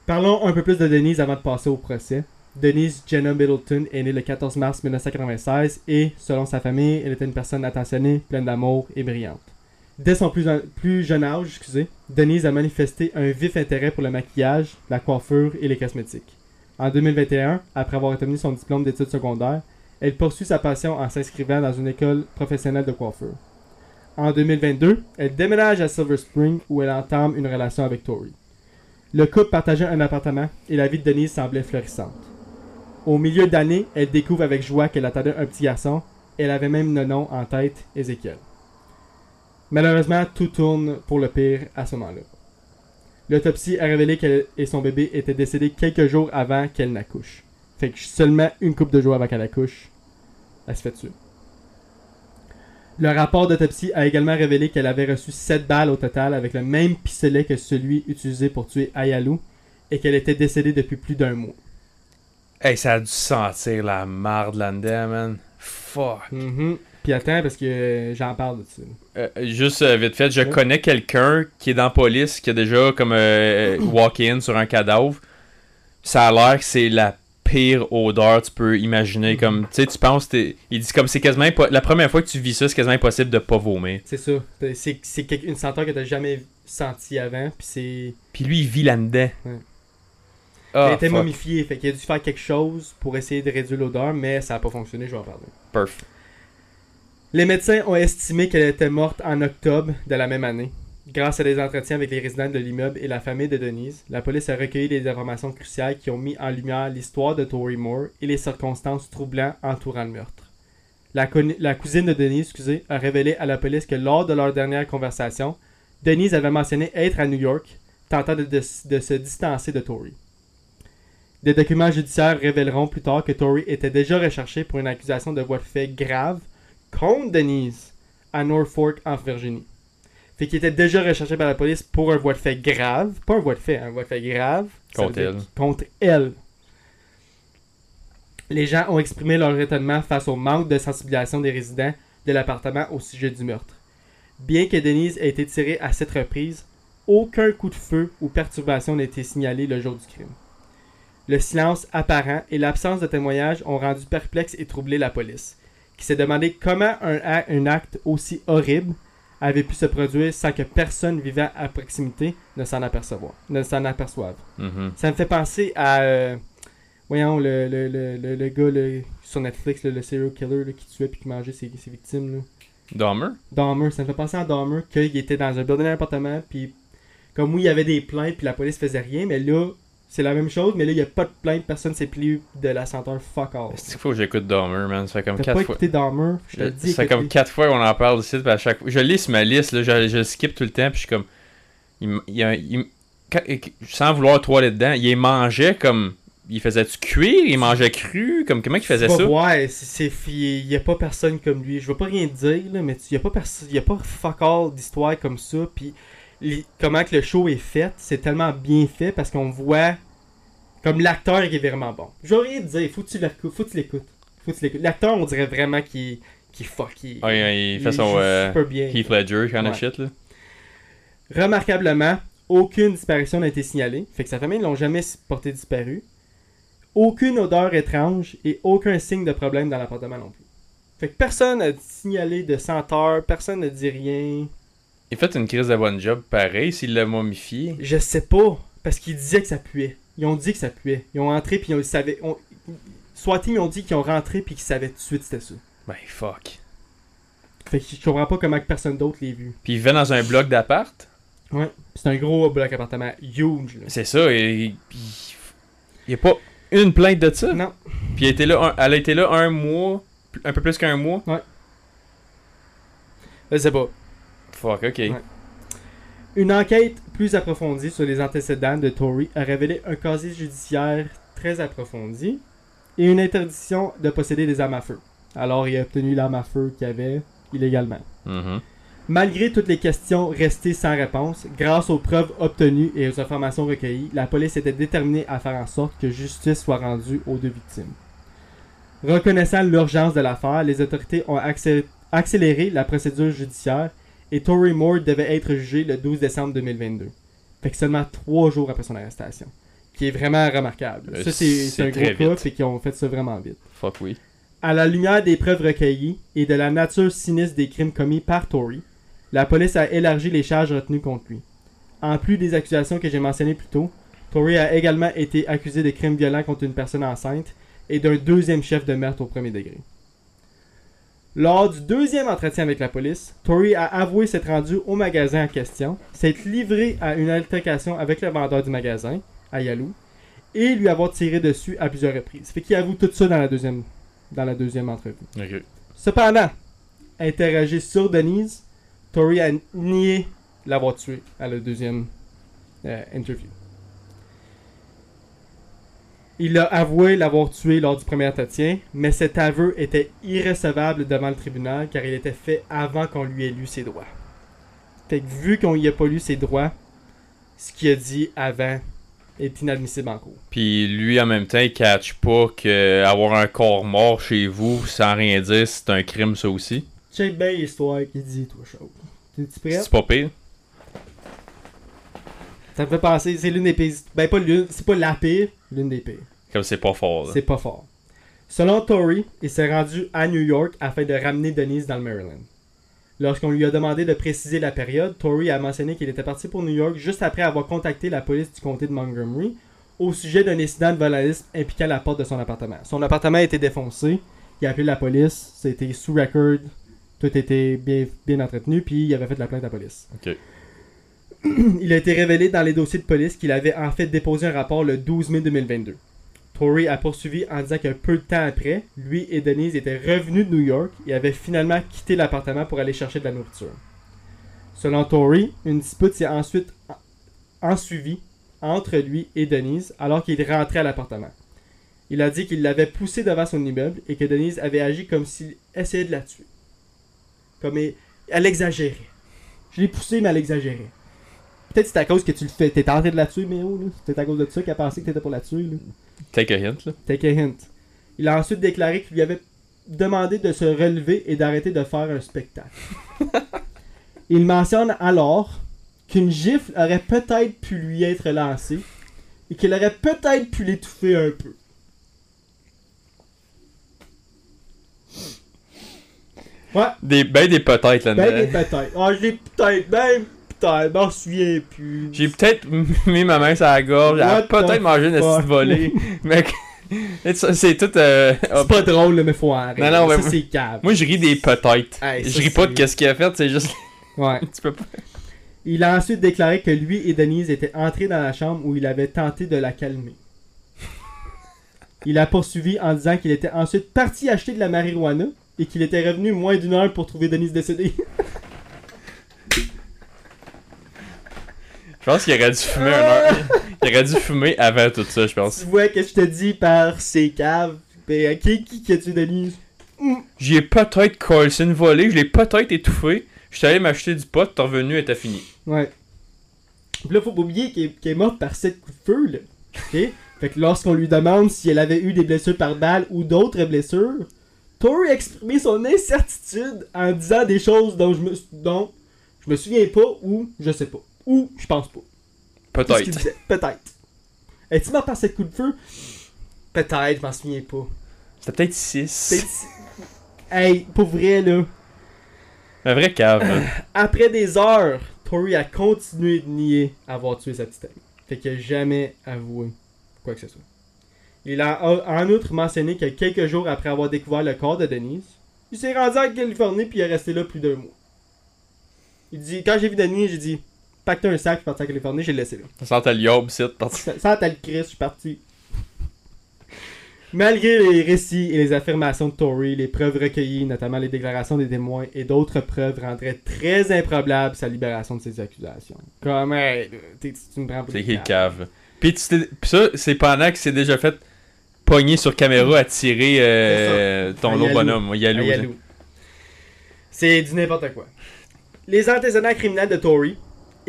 Parlons un peu plus de Denise avant de passer au procès. Denise Jenna Middleton est née le 14 mars 1996 et, selon sa famille, elle était une personne attentionnée, pleine d'amour et brillante. Dès son plus, jeune âge, excusez, Denise a manifesté un vif intérêt pour le maquillage, la coiffure et les cosmétiques. En 2021, après avoir obtenu son diplôme d'études secondaires, elle poursuit sa passion en s'inscrivant dans une école professionnelle de coiffure. En 2022, elle déménage à Silver Spring où elle entame une relation avec Tori. Le couple partageait un appartement et la vie de Denise semblait florissante. Au milieu d'année, elle découvre avec joie qu'elle attendait un petit garçon. Elle avait même le nom en tête, Ézéchiel. Malheureusement, tout tourne pour le pire à ce moment-là. L'autopsie a révélé qu'elle et son bébé étaient décédés quelques jours avant qu'elle n'accouche. Fait que seulement une couple de jours avant qu'elle accouche, elle se fait tuer. Le rapport d'autopsie a également révélé qu'elle avait reçu 7 balles au total avec le même pistolet que celui utilisé pour tuer Ayalu et qu'elle était décédée depuis plus d'un mois. Hey, ça a dû sentir la marde là-dedans, man. Fuck. Mhm. Puis attends, parce que euh, j'en parle de ça. Euh, juste euh, vite fait, je Ouais. connais quelqu'un qui est dans la police, qui a déjà comme euh, walk-in sur un cadavre. Ça a l'air que c'est la pire odeur que tu peux imaginer. Comme, tu sais, tu penses, t'es- il dit comme c'est quasiment impo- la première fois que tu vis ça, c'est quasiment impossible de pas vomir. C'est ça. C'est une senteur que t'as jamais sentie avant. Puis c'est. Puis lui, il vit là-dedans. Ouais. Ah, elle était fuck. momifiée. Fait qu'il a dû faire quelque chose pour essayer de réduire l'odeur, mais ça a pas fonctionné. Je vais en parler. Perf. Les médecins ont estimé qu'elle était morte en octobre de la même année. Grâce à des entretiens avec les résidents de l'immeuble et la famille de Denise, la police a recueilli des informations cruciales qui ont mis en lumière l'histoire de Tori Moore et les circonstances troublantes entourant le meurtre. La, cousine de Denise a révélé à la police que lors de leur dernière conversation, Denise avait mentionné être à New York, tentant de, se distancer de Tori. Des documents judiciaires révéleront plus tard que Tori était déjà recherché pour une accusation de voie de fait grave contre Denise à Norfolk, en Virginie. Fait qu'il était déjà recherché par la police pour un voie de fait grave. Pas un voie de fait, un voie de fait grave. Elle. Contre elle. Les gens ont exprimé leur étonnement face au manque de sensibilisation des résidents de l'appartement au sujet du meurtre. Bien que Denise ait été tirée à cette reprise, aucun coup de feu ou perturbation n'a été signalé le jour du crime. Le silence apparent et l'absence de témoignages ont rendu perplexe et troublé la police, qui s'est demandé comment un, un acte aussi horrible avait pu se produire sans que personne vivant à proximité ne s'en apercevoir, ne s'en aperçoive. Mhm. Ça me fait penser à. euh, voyons, le, le, le, le, gars le- sur Netflix, le, serial killer là, qui tuait puis qui mangeait ses, ses victimes. Là. Dahmer? Dahmer, ça me fait penser à Dahmer qu'il était dans un building d'appartement, puis comme oui, il y avait des plaintes, puis la police faisait rien, mais là, c'est la même chose, mais là, il n'y a pas de plainte, personne s'est plié de la senteur fuck all. Est-ce qu'il faut que j'écoute Dahmer, man? Ça fait comme T'as 4 pas fois. écouté Dahmer? Je te le dis, Ça fait comme écoute-le. 4 fois qu'on en parle ici, à chaque fois. Je lis ma liste, là, je, je skip tout le temps, puis je suis comme. Il, il, quand- sans vouloir trop aller dedans, il mangeait comme. Il faisait-tu cuire? Il mangeait cru? Comme comment il faisait ça? Ouais, c'est- c'est il y a pas personne comme lui. Je veux pas rien dire là, mais il y a pas y a pas fuck all d'histoire comme ça puis les- comment que le show est fait, c'est tellement bien fait parce qu'on voit comme l'acteur qui est vraiment bon. Rien dire, faut que tu l'écoutes, faut que tu l'écoutes. Faut que tu l'écoutes. L'acteur, on dirait vraiment qu'il qu'il fuck, il, il, il fait son euh, bien. Heath Ledger kind Ouais. of shit, là. Remarquablement, aucune disparition n'a été signalée. Fait que sa famille ne l'ont jamais porté disparu. Aucune odeur étrange et aucun signe de problème dans l'appartement non plus. Fait que personne n'a signalé de senteur, personne n'a dit rien. Il fait une crise de bonne job pareil s'il l'a momifié. Je sais pas, parce qu'ils disaient que ça puait. Ils ont dit que ça puait. Ils ont entré puis ils savaient. On... Soit ils ont dit qu'ils ont rentré puis qu'ils savaient tout de suite c'était ça. Ben fuck. Fait que je comprends pas comment personne d'autre l'ait vu. Puis il vivait dans un bloc d'appart? Ouais. C'est un gros bloc appartement huge. C'est ça, et puis il y a pas une plainte de ça? Non. Puis elle, était là un- elle a été là un mois, un peu plus qu'un mois? Je sais pas. Fuck, ok. Ouais. Une enquête plus approfondie sur les antécédents de Tory a révélé un casier judiciaire très approfondi et une interdiction de posséder des armes à feu. Alors il a obtenu l'arme à feu qu'il avait illégalement. Mhm. Malgré toutes les questions restées sans réponse, grâce aux preuves obtenues et aux informations recueillies, la police était déterminée à faire en sorte que justice soit rendue aux deux victimes. Reconnaissant l'urgence de l'affaire, les autorités ont accé- accéléré la procédure judiciaire et Tory Moore devait être jugé le 12 décembre 2022. Fait que seulement trois jours après son arrestation. Qui est vraiment remarquable. Euh, ça, c'est c'est c'est un gros cas, fait qu'ils ont fait ça vraiment vite. Fuck oui. À la lumière des preuves recueillies et de la nature sinistre des crimes commis par Tory, la police a élargi les charges retenues contre lui. En plus des accusations que j'ai mentionnées plus tôt, Tory a également été accusé de crimes violents contre une personne enceinte et d'un deuxième chef de meurtre au premier degré. Lors du deuxième entretien avec la police, Tory a avoué s'être rendu au magasin en question, s'être livré à une altercation avec le vendeur du magasin, à Yalou, et lui avoir tiré dessus à plusieurs reprises. Fait qu'il avoue tout ça dans la deuxième, dans la deuxième entrevue. Cependant, interrogé sur Denise, Tory a nié l'avoir tué à la deuxième euh, interview. Il a avoué l'avoir tué lors du premier entretien, mais cet aveu était irrecevable devant le tribunal car il était fait avant qu'on lui ait lu ses droits. Fait que vu qu'on lui a pas lu ses droits, ce qu'il a dit avant est inadmissible en cours. Puis lui en même temps, il catch pas que avoir un corps mort chez vous sans rien dire, c'est un crime ça aussi? Check bien l'histoire qu'il dit, toi, chaud. T'es-tu prêt? C'est pas pire. Ça me fait penser, c'est l'une des pires. Ben, pas l'une, c'est pas la pire, l'une des pires. Comme c'est pas fort. là. C'est pas fort. Selon Tory, il s'est rendu à New York afin de ramener Denise dans le Maryland. Lorsqu'on lui a demandé de préciser la période, Tory a mentionné qu'il était parti pour New York juste après avoir contacté la police du comté de Montgomery au sujet d'un incident de vandalisme impliquant la porte de son appartement. Son appartement a été défoncé, il a appelé la police, c'était sous record, tout était bien, bien entretenu, puis il avait fait la plainte à la police. Ok. Il a été révélé dans les dossiers de police qu'il avait en fait déposé un rapport le 12 mai 2022. Tory a poursuivi en disant que peu de temps après, lui et Denise étaient revenus de New York et avaient finalement quitté l'appartement pour aller chercher de la nourriture. Selon Tory, une dispute s'est ensuite en- ensuivie entre lui et Denise alors qu'il rentrait à l'appartement. Il a dit qu'il l'avait poussée devant son immeuble et que Denise avait agi comme s'il essayait de la tuer. Comme elle, exagérait. Je l'ai poussée, mais elle exagérait. Peut-être que c'est à cause que tu le fais. T'es en train de la tuer, Méo, là? C'est à cause de ça qu'elle a pensé que t'étais pour la tuer, là. Take a hint là. Take a hint. Il a ensuite déclaré qu'il lui avait demandé de se relever et d'arrêter de faire un spectacle. Il mentionne alors qu'une gifle aurait peut-être pu lui être lancée et qu'il aurait peut-être pu l'étouffer un peu. Ouais, Des, ben des peut-être là-dedans. ben des peut-être. Ah, je l'ai peut-être, ben m'en souviens plus. J'ai peut-être mis ma main sur la gorge, What peut-être mangé une petite volée. mais c'est tout. euh, C'est pas drôle, mais faut arrêter. Non, non, ça, mais- c'est cave. Moi, je ris des peut-être. Hey, je ris pas de qu'est-ce qu'il a fait, c'est juste. Ouais. tu peux pas. Il a ensuite déclaré que lui et Denise étaient entrés dans la chambre où il avait tenté de la calmer. Il a poursuivi en disant qu'il était ensuite parti acheter de la marijuana et qu'il était revenu moins d'une heure pour trouver Denise décédée. Je pense qu'il aurait dû fumer un heure. Il aurait dû fumer avant tout ça, je pense. tu vois que je te dis par ces caves. Ben, qui qui a tué Denise J'y ai peut-être collé une volée, je l'ai peut-être étouffé. Je suis allé m'acheter du pot, t'es revenu et t'as fini. Ouais. Puis là, faut pas oublier qu'elle qu'elle est morte par sept coups de feu, là. Ok? Fait que lorsqu'on lui demande si elle avait eu des blessures par balle ou d'autres blessures, Tori a exprimé son incertitude en disant des choses dont je me, dont je me souviens pas ou je sais pas. Ou je pense pas. Peut-être. Peut-être. Es-tu morte par sept coups de feu? Peut-être, je m'en souviens pas. C'était peut-être 6. Peut-être- Hey, pour vrai, là. Un vrai cave. là. Après des heures, Tori a continué de nier avoir tué sa petite amie. Fait qu'il a jamais avoué quoi que ce soit. Il a en outre mentionné que quelques jours après avoir découvert le corps de Denise, il s'est rendu en Californie puis il est resté là plus d'un mois. Il dit, quand j'ai vu Denise, j'ai dit, pacte un sac, je suis parti en Californie, j'ai laissé là. Le yob, c'est parti. Sans sans Chris, je suis parti. Malgré les récits et les affirmations de Tory, les preuves recueillies, notamment les déclarations des témoins et d'autres preuves rendraient très improbable sa libération de ces accusations. Comme, hey, tu me prends pour C'est qui le cave. Puis ça, c'est pendant qu'il s'est déjà fait pogner sur caméra à tirer euh, ton Yalou. bonhomme. Yalou. C'est du n'importe quoi. Les antécédents criminels de Tory,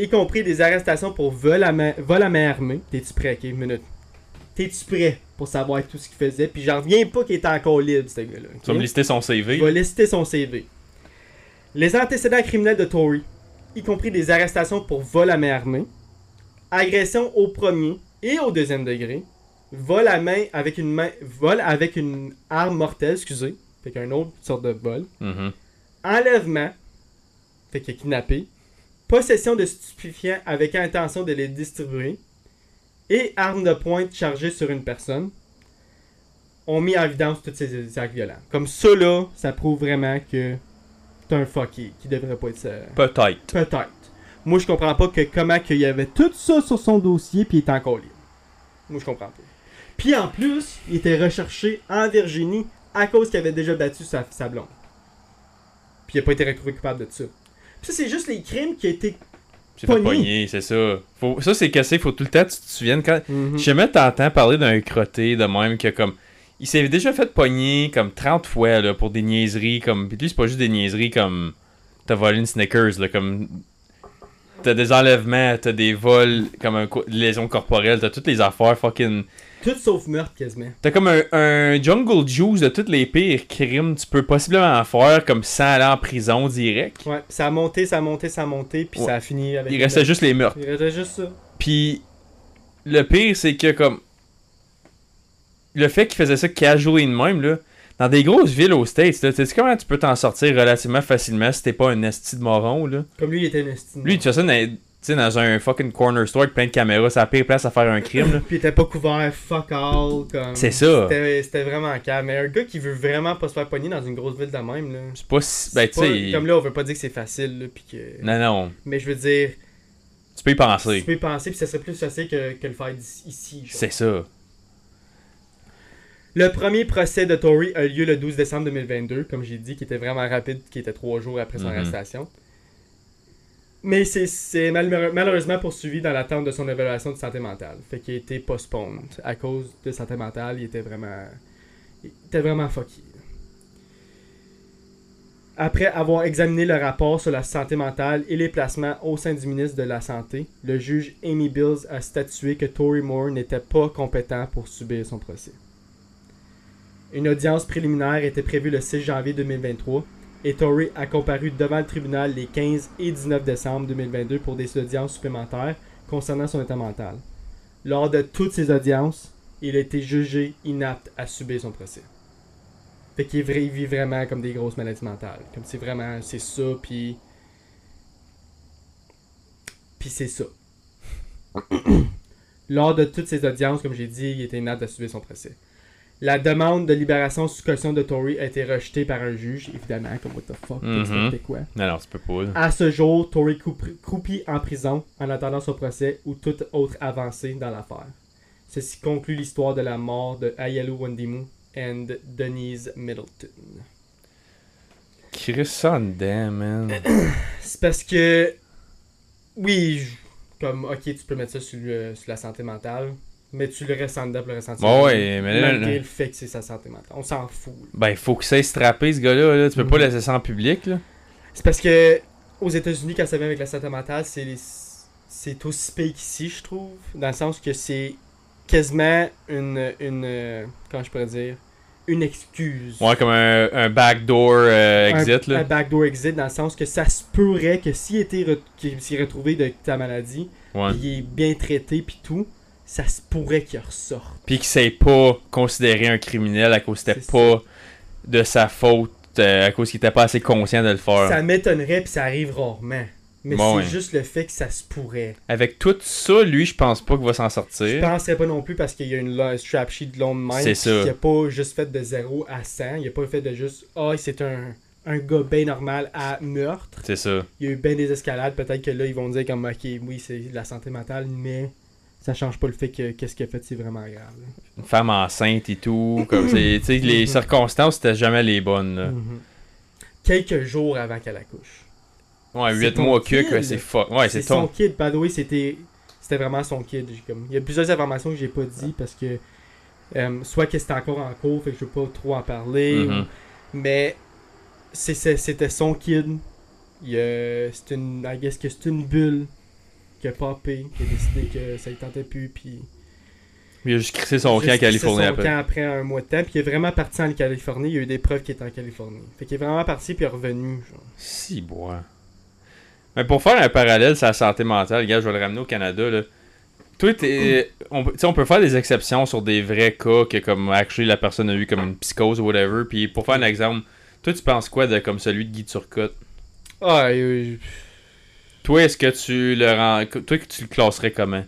y compris des arrestations pour vol à main, vol à main armée. T'es-tu prêt, ok? Une minute. T'es-tu prêt pour savoir tout ce qu'il faisait? Puis j'en reviens pas qu'il était encore libre, ce gars-là. Tu vas me lister son CV. Je vais lister son CV. Les antécédents criminels de Tory, y compris des arrestations pour vol à main armée, agression au premier et au deuxième degré, vol à main avec une main, vol avec une arme mortelle, excusez, fait qu'un autre sorte de vol, Mhm. enlèvement, fait que kidnappé, possession de stupéfiants avec intention de les distribuer, et arme de pointe chargée sur une personne, ont mis en évidence tous ces actes violents. Comme ça, là, ça prouve vraiment que t'es un fucké qui devrait pas être ça. Peut-être. Peut-être. Moi, je comprends pas que comment qu'il y avait tout ça sur son dossier puis il était encore libre. Moi, je comprends pas. Puis en plus, il était recherché en Virginie à cause qu'il avait déjà battu sa, sa blonde. Puis il a pas été retrouvé coupable de ça. Ça, c'est juste les crimes qui étaient. C'est pas Pogné. c'est ça. Faut, ça, c'est cassé. Faut tout le temps que tu te souviennes quand. Mhm. Si jamais t'entends parler d'un crotté de même que comme. Il s'est déjà fait pogner comme 30 fois là, pour des niaiseries comme. Puis lui, c'est pas juste des niaiseries comme. T'as volé une Snickers là, comme. T'as des enlèvements, t'as des vols comme un co- lésions corporelles, t'as toutes les affaires fucking. Tout sauf meurtre quasiment. T'as comme un, un jungle juice de tous les pires crimes que tu peux possiblement faire comme sans aller en prison direct. Ouais, ça a monté, ça a monté, ça a monté, puis Ouais. ça a fini avec. Il restait juste les meurtres. Il restait juste ça. Puis le pire, c'est que comme le fait qu'il faisait ça casually de même là, dans des grosses villes aux States, là, tu sais comment tu peux t'en sortir relativement facilement si t'es pas un esti de moron là. Comme lui, il était un estime. Lui, tu fais ça dans, tu sais, dans un fucking corner store avec plein de caméras, c'est la pire place à faire un crime là. Puis était pas couvert, fuck all. Comme... C'est ça. C'était vraiment calme. Mais un gars qui veut vraiment pas se faire pogner dans une grosse ville de même, là. C'est pas si, ben tu pas- sais, Comme là, on veut pas dire que c'est facile, là, puis que... non non, Mais je veux dire, tu peux y tu penser. peux y penser, puis ça serait plus facile que, que le faire ici. C'est ça. Le premier procès de Tory a lieu le 12 décembre 2022, comme j'ai dit, qui était vraiment rapide, qui était trois jours après son Mhm. arrestation. Mais c'est- c'est mal- malheureusement poursuivi dans l'attente de son évaluation de santé mentale. Fait qu'il a été postponed. À cause de santé mentale, il était vraiment. Il était vraiment fucky. Après avoir examiné le rapport sur la santé mentale et les placements au sein du ministre de la Santé, le juge Amy Bills a statué que Tory Moore n'était pas compétent pour subir son procès. Une audience préliminaire était prévue le 6 janvier 2023 et Tory a comparu devant le tribunal les 15 et 19 décembre 2022 pour des audiences supplémentaires concernant son état mental. Lors de toutes ces audiences, il a été jugé inapte à subir son procès. Fait qu'il vit vraiment comme des grosses maladies mentales. Comme c'est vraiment, c'est ça, puis... Puis c'est ça. Lors de toutes ces audiences, comme j'ai dit, il était inapte à subir son procès. La demande de libération sous caution de Tory a été rejetée par un juge, évidemment, comme what the fuck, Mhm. c'était quoi. Non, tu peux pas. À ce jour, Tory croup- croupit en prison en attendant son procès ou toute autre avancée dans l'affaire. Ceci conclut l'histoire de la mort de Ayalu Wandimu and Denise Middleton. Chris dedans, man. C'est parce que, oui, comme, ok, tu peux mettre ça sur, le- sur la santé mentale, mais tu le ressens dedans le ressentir. Ouais, ouais, mais là, Malgré le fait que c'est sa santé mentale. On s'en fout. là. Ben, il faut que ça ait strappé, ce gars-là. Là. Tu peux pas Mhm. laisser ça en public, là. C'est parce que, aux États-Unis, quand ça vient avec la santé mentale, c'est les- c'est aussi pire qu'ici, je trouve. Dans le sens que c'est quasiment une, une. Comment je pourrais dire? Une excuse. Ouais, comme un, un backdoor euh, exit, un, là. un backdoor exit, dans le sens que ça se pourrait que s'il était re- s'est retrouvé de ta maladie, Ouais. il est bien traité, puis tout, ça se pourrait qu'il ressorte. Puis qu'il s'est pas considéré un criminel à cause que c'était C'est pas de sa faute, euh, à cause qu'il était pas assez conscient de le faire. Ça m'étonnerait, puis ça arrive rarement. Mais Bon, c'est ouais. juste le fait que ça se pourrait. Avec tout ça, lui, je pense pas qu'il va s'en Je sortir. penserais pas non plus parce qu'il y a une strap sheet long de même. C'est puis ça. Il a pas juste fait de 0 à 100. Il a pas fait de juste Ah, c'est un, un gars bien normal à meurtre. C'est ça. Il y a eu bien des escalades. Peut-être que là, ils vont dire comme Ok, oui, c'est de la santé mentale, mais ça change pas le fait que qu'est-ce qu'il a fait, c'est vraiment grave. là. Une femme enceinte et tout. Comme c'est, les Mhm. circonstances, c'était jamais les bonnes, là. Mhm. Quelques jours avant qu'elle accouche. Ouais, C'est 8 ton mois que, c'est fuck. Ouais, c'est son ton. kid. By the way, c'était c'était vraiment son kid. J'ai Comme... Il y a plusieurs informations que j'ai pas dit parce que euh, soit que c'était encore en cours, fait que je veux pas trop en parler. Mhm. ou- Mais c'était son kid. Il, euh, c'est une, I guess que c'est une bulle qui a popé, qui a décidé que ça ne tentait plus. Puis Il a juste crissé son camp en Californie son après. camp après un mois de temps. Puis il est vraiment parti en Californie. Il y a eu des preuves qu'il était en Californie. Fait qu'il est vraiment parti puis il est revenu. Genre. Si, bois. Mais pour faire un parallèle sur la santé mentale, gars, je vais le ramener au Canada, là. Toi, t'es- on, peut- tu sais, on peut faire des exceptions sur des vrais cas que, comme, actually, la personne a eu comme une psychose ou whatever. Puis pour faire un exemple, toi, tu penses quoi de comme celui de Guy Turcotte? Ah, euh, Toi, est-ce que tu le rends. Toi, que tu le classerais comment?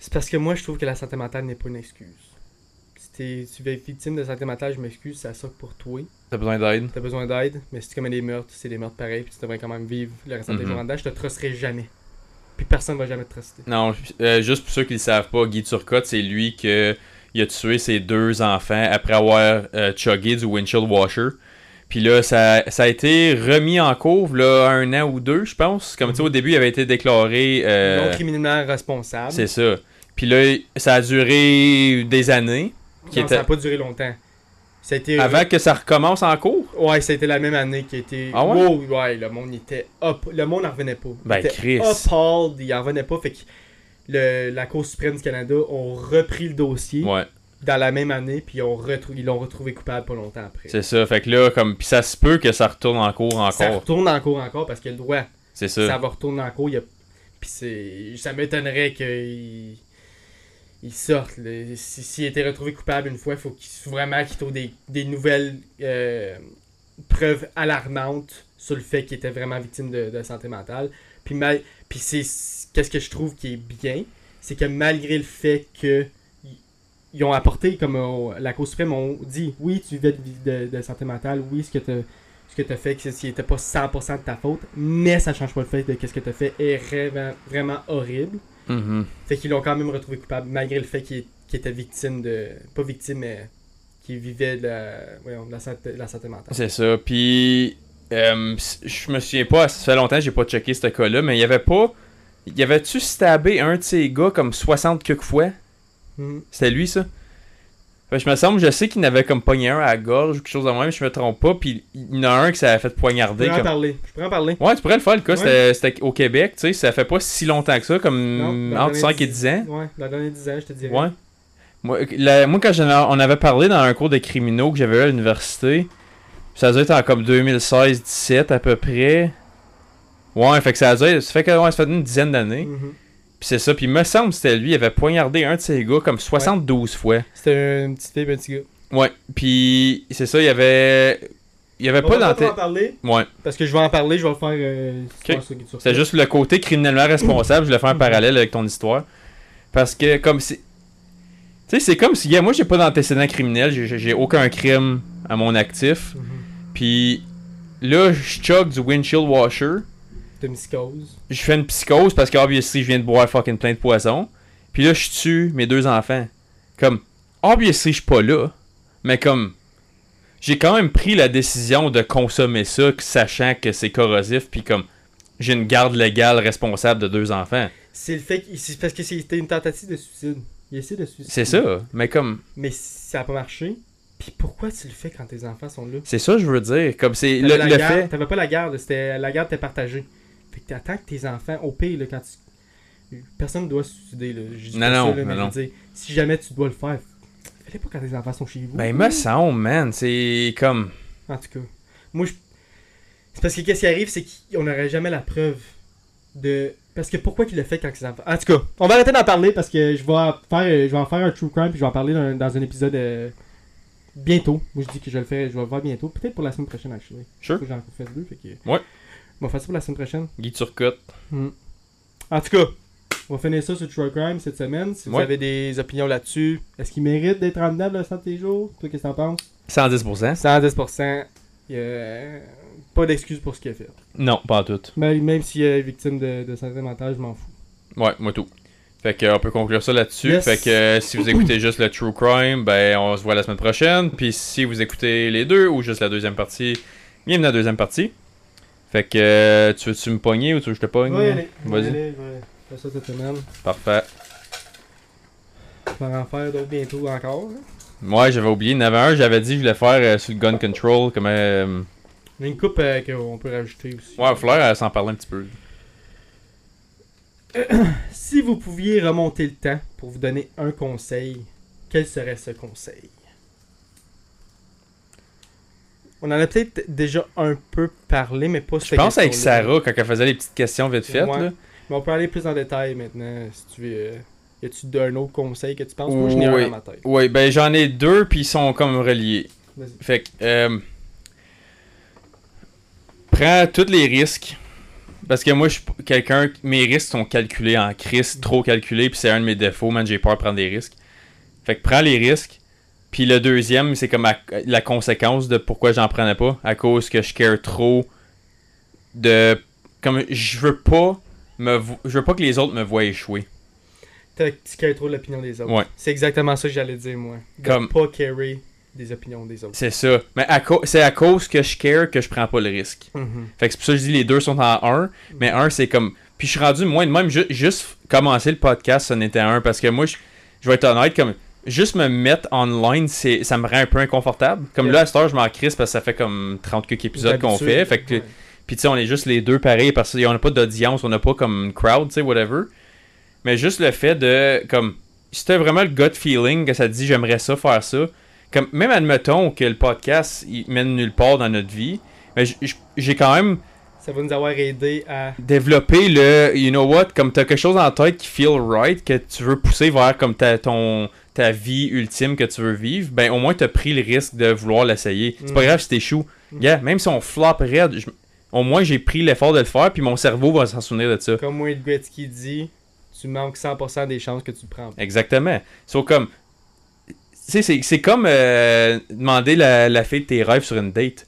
C'est parce que moi, je trouve que la santé mentale n'est pas une excuse. Si tu es victime de santé mentale, je m'excuse, ça suck pour toi. T'as besoin d'aide? T'as besoin d'aide, mais si tu commets des meurtres, c'est des meurtres pareils, puis tu devrais quand même vivre le restant de tes Mhm. jours je te trusterai jamais. Puis personne va jamais te truster. Non, euh, juste pour ceux qui le savent pas, Guy Turcotte, c'est lui que il a tué ses deux enfants après avoir euh, chuggé du windshield washer. Puis là, ça, ça a été remis en cours, là, un an ou deux, je pense. Comme tu sais, au début, il avait été déclaré. euh, non criminellement responsable. c'est ça. Puis là, ça a duré des années. Non, était- ça n'a pas duré longtemps. Ça a été... Avant que ça recommence en cours? Ouais, ça a été la même année qui a été... Ah ouais? Wow, ouais, le monde était up. Le monde n'en revenait pas. Il Ben, était Chris. appalled, il en revenait pas. Fait que le, la Cour suprême du Canada ont repris le dossier Ouais, dans la même année, puis ils l'ont retrouvé coupable pas longtemps après. c'est ça. Fait que là, comme. Puis ça se peut que ça retourne en cours Ça encore. retourne en cours encore parce qu'il a le droit. C'est Ça. ça. va retourner en cours. il a- Puis c'est... ça m'étonnerait qu'il il sorte. S'il était retrouvé coupable une fois, il faut, qu'il... faut vraiment qu'il trouve des, des nouvelles euh, preuves alarmantes sur le fait qu'il était vraiment victime de, de santé mentale. Puis, mal... Puis c'est qu'est-ce que je trouve qui est bien, c'est que malgré le fait que ils- ont apporté, comme euh, la Cour suprême ont dit, oui, tu vivais de, de- de santé mentale, oui, ce que tu ce que tu as fait, que ce n'était pas 100% de ta faute, mais ça change pas le fait de ce que tu as fait est vraiment, vraiment horrible. Mhm. Fait qu'ils l'ont quand même retrouvé coupable, malgré le fait qu'il qu'il était victime de. Pas victime, mais qu'il vivait de la, voyons, de la, santé, de la santé mentale. C'est ça. Puis, euh, je me souviens pas, ça fait longtemps que j'ai pas checké ce cas-là, mais il y avait pas. Y avait-tu stabé un de ces gars comme 60 quelques fois? Mhm. C'était lui, ça Fait je me semble, je sais qu'il n'avait comme pogné un à la gorge ou quelque chose de même, je me trompe pas, puis il y en a un qui s'avait fait Je poignarder. pourrais en parler. Je pourrais en parler. Ouais, tu pourrais le faire, le cas, Ouais. c'était- au Québec, tu sais, ça fait pas si longtemps que ça, Non, comme dans entre les 5 et dix- 10 ans. Ouais, dans les derniers 10 ans, je te dirais. Ouais. Moi, la- moi, quand on avait parlé dans un cours de criminaux que j'avais eu à l'université, ça doit être en comme 2016-17 à peu près. Ouais, fait que ça, a dû être- ça fait que ouais, ça fait une dizaine d'années. Mhm. Puis c'est ça, puis il me semble que c'était lui, il avait poignardé un de ses gars comme 72 fois. C'était un petit gars. Ouais, puis c'est ça, il y avait. Il y avait On pas en parler, Ouais, parce que je vais en parler, je vais le faire euh, c'est juste le côté criminellement responsable, je voulais faire un parallèle avec ton histoire. Parce que, comme si. Tu sais, c'est comme si, moi j'ai pas d'antécédent criminel, j'ai- aucun crime à mon actif. Mhm. Puis là, je choque du windshield washer. T'as une psychose. Je fais une psychose parce que, obviously, je viens de boire fucking plein de poison. Puis là, je tue mes deux enfants. Comme, obviously, je suis pas là. Mais comme, j'ai quand même pris la décision de consommer ça, sachant que c'est corrosif. Puis comme, j'ai une garde légale responsable de deux enfants. C'est le fait qu'il- c'est parce que c'était une tentative de suicide. Il essaie de suicide. C'est ça. Mais comme, Mais ça a pas marché. Puis pourquoi tu le fais quand tes enfants sont là? c'est ça, que je veux dire. Comme, c'est le, la le garde- fait. T'avais pas la garde, c'était la garde était partagée. Fait que t'attends que tes enfants, au pire, là, quand tu. Personne ne doit se suicider, là. Je dis Non, pas non, ça, là, mais non, je si jamais tu dois le faire, fais-le pas quand tes enfants sont chez vous. Ben, il me semble, man. C'est comme. En tout cas, moi, je... c'est parce que qu'est-ce qui arrive, c'est qu'on n'aurait jamais la preuve de. Parce que pourquoi qu'il le fait quand ses enfants. En tout cas, on va arrêter d'en parler parce que je vais en faire, je vais en faire un true crime puis je vais en parler dans, dans un épisode euh, bientôt. Moi, je dis que je le fais, je vais le faire bientôt. Peut-être pour la semaine prochaine, actually. Sure. J'en fasse deux, fait que. Ouais. On va faire ça pour la semaine prochaine. Guy Turcotte. Hmm. En tout cas, on va finir ça sur True Crime cette semaine. Si vous Ouais. avez des opinions là-dessus, est-ce qu'il mérite d'être en dedans le 100 tes jours? Toi, qu'est-ce que t'en penses? 110%. 110%. Il y a pas d'excuse pour ce qu'il a fait. Non, pas en tout. Même, même s'il est victime de, de santé mentale, je m'en fous. Ouais, moi tout. Fait que, euh, on peut conclure ça là-dessus. Yes. Fait que euh, si vous écoutez juste le True Crime, ben on se voit la semaine prochaine. Puis si vous écoutez les deux ou juste la deuxième partie, bienvenue à la deuxième partie. Fait que euh, tu veux-tu me pogner ou tu veux que je te pogne? Ouais, allez. Vas-y. Faire ça cette semaine. Parfait. Je vais en faire d'autres bientôt encore. hein. Moi, j'avais oublié. Il y en avait un, j'avais dit que je voulais faire euh, sur le gun control. Comme, euh, Il y a une coupe euh, qu'on peut rajouter aussi. Ouais, Fleur, elle s'en parler un petit peu. Si vous pouviez remonter le temps pour vous donner un conseil, quel serait ce conseil? On en a peut-être déjà un peu parlé, mais pas Je pense avec Sarah, quand elle faisait les petites questions vite faites. Ouais. Là. Mais on peut aller plus en détail maintenant, si tu veux. euh, Y a-tu un autre conseil que tu penses Moi, je n'ai un Oui. dans ma tête? Ouais, ben j'en ai deux, puis ils sont comme reliés. Fait que, euh, prends tous les risques. Parce que moi, je suis quelqu'un, mes risques sont calculés en crise, trop calculés, puis c'est un de mes défauts, man, j'ai peur de prendre des risques. Fait que prends les risques. Puis le deuxième, c'est comme à- la conséquence de pourquoi j'en prenais pas. À cause que je care trop de. Comme je veux pas me je veux pas que les autres me voient échouer. T'as- Tu cares trop l'opinion des autres. Ouais. C'est exactement ça que j'allais dire, moi. De Comme- pas carry des opinions des autres. C'est ça. Mais c'est à cause que je care que je prends pas le risque. Mhm. Fait que c'est pour ça que je dis les deux sont en un, mais un c'est comme. Puis je suis rendu moins de même, ju- juste commencer le podcast, ça n'était un, parce que moi, je, je vais être honnête, comme. Juste me mettre online, c'est, ça me rend un peu inconfortable. Comme Yeah. là, à cette heure, je m'en crisse parce que ça fait comme 30 quelques épisodes qu'on fait. Fait que, ouais. puis tu sais, on est juste les deux pareils parce qu'on n'a pas d'audience, on n'a pas comme une crowd, tu sais, whatever. Mais juste le fait de, comme, si t'as vraiment le gut feeling que ça te dit j'aimerais ça, faire ça, comme, même admettons que le podcast, il mène nulle part dans notre vie, mais j'ai quand même Ça va nous avoir aidé à. développer le, you know what, comme t'as quelque chose en tête qui feel right, que tu veux pousser vers comme ta, ton, ta vie ultime que tu veux vivre, ben au moins t'as pris le risque de vouloir l'essayer. C'est pas Mm. grave si t'échoues. Mm. Yeah, même si on flop raide, je- au moins j'ai pris l'effort de le faire, puis mon cerveau va s'en souvenir de ça. Comme Wayne Gretzky dit, tu manques 100% des chances que tu le prends. Exactement. So, comme, tu c'est comme euh, demander la, la fille de tes rêves sur une date.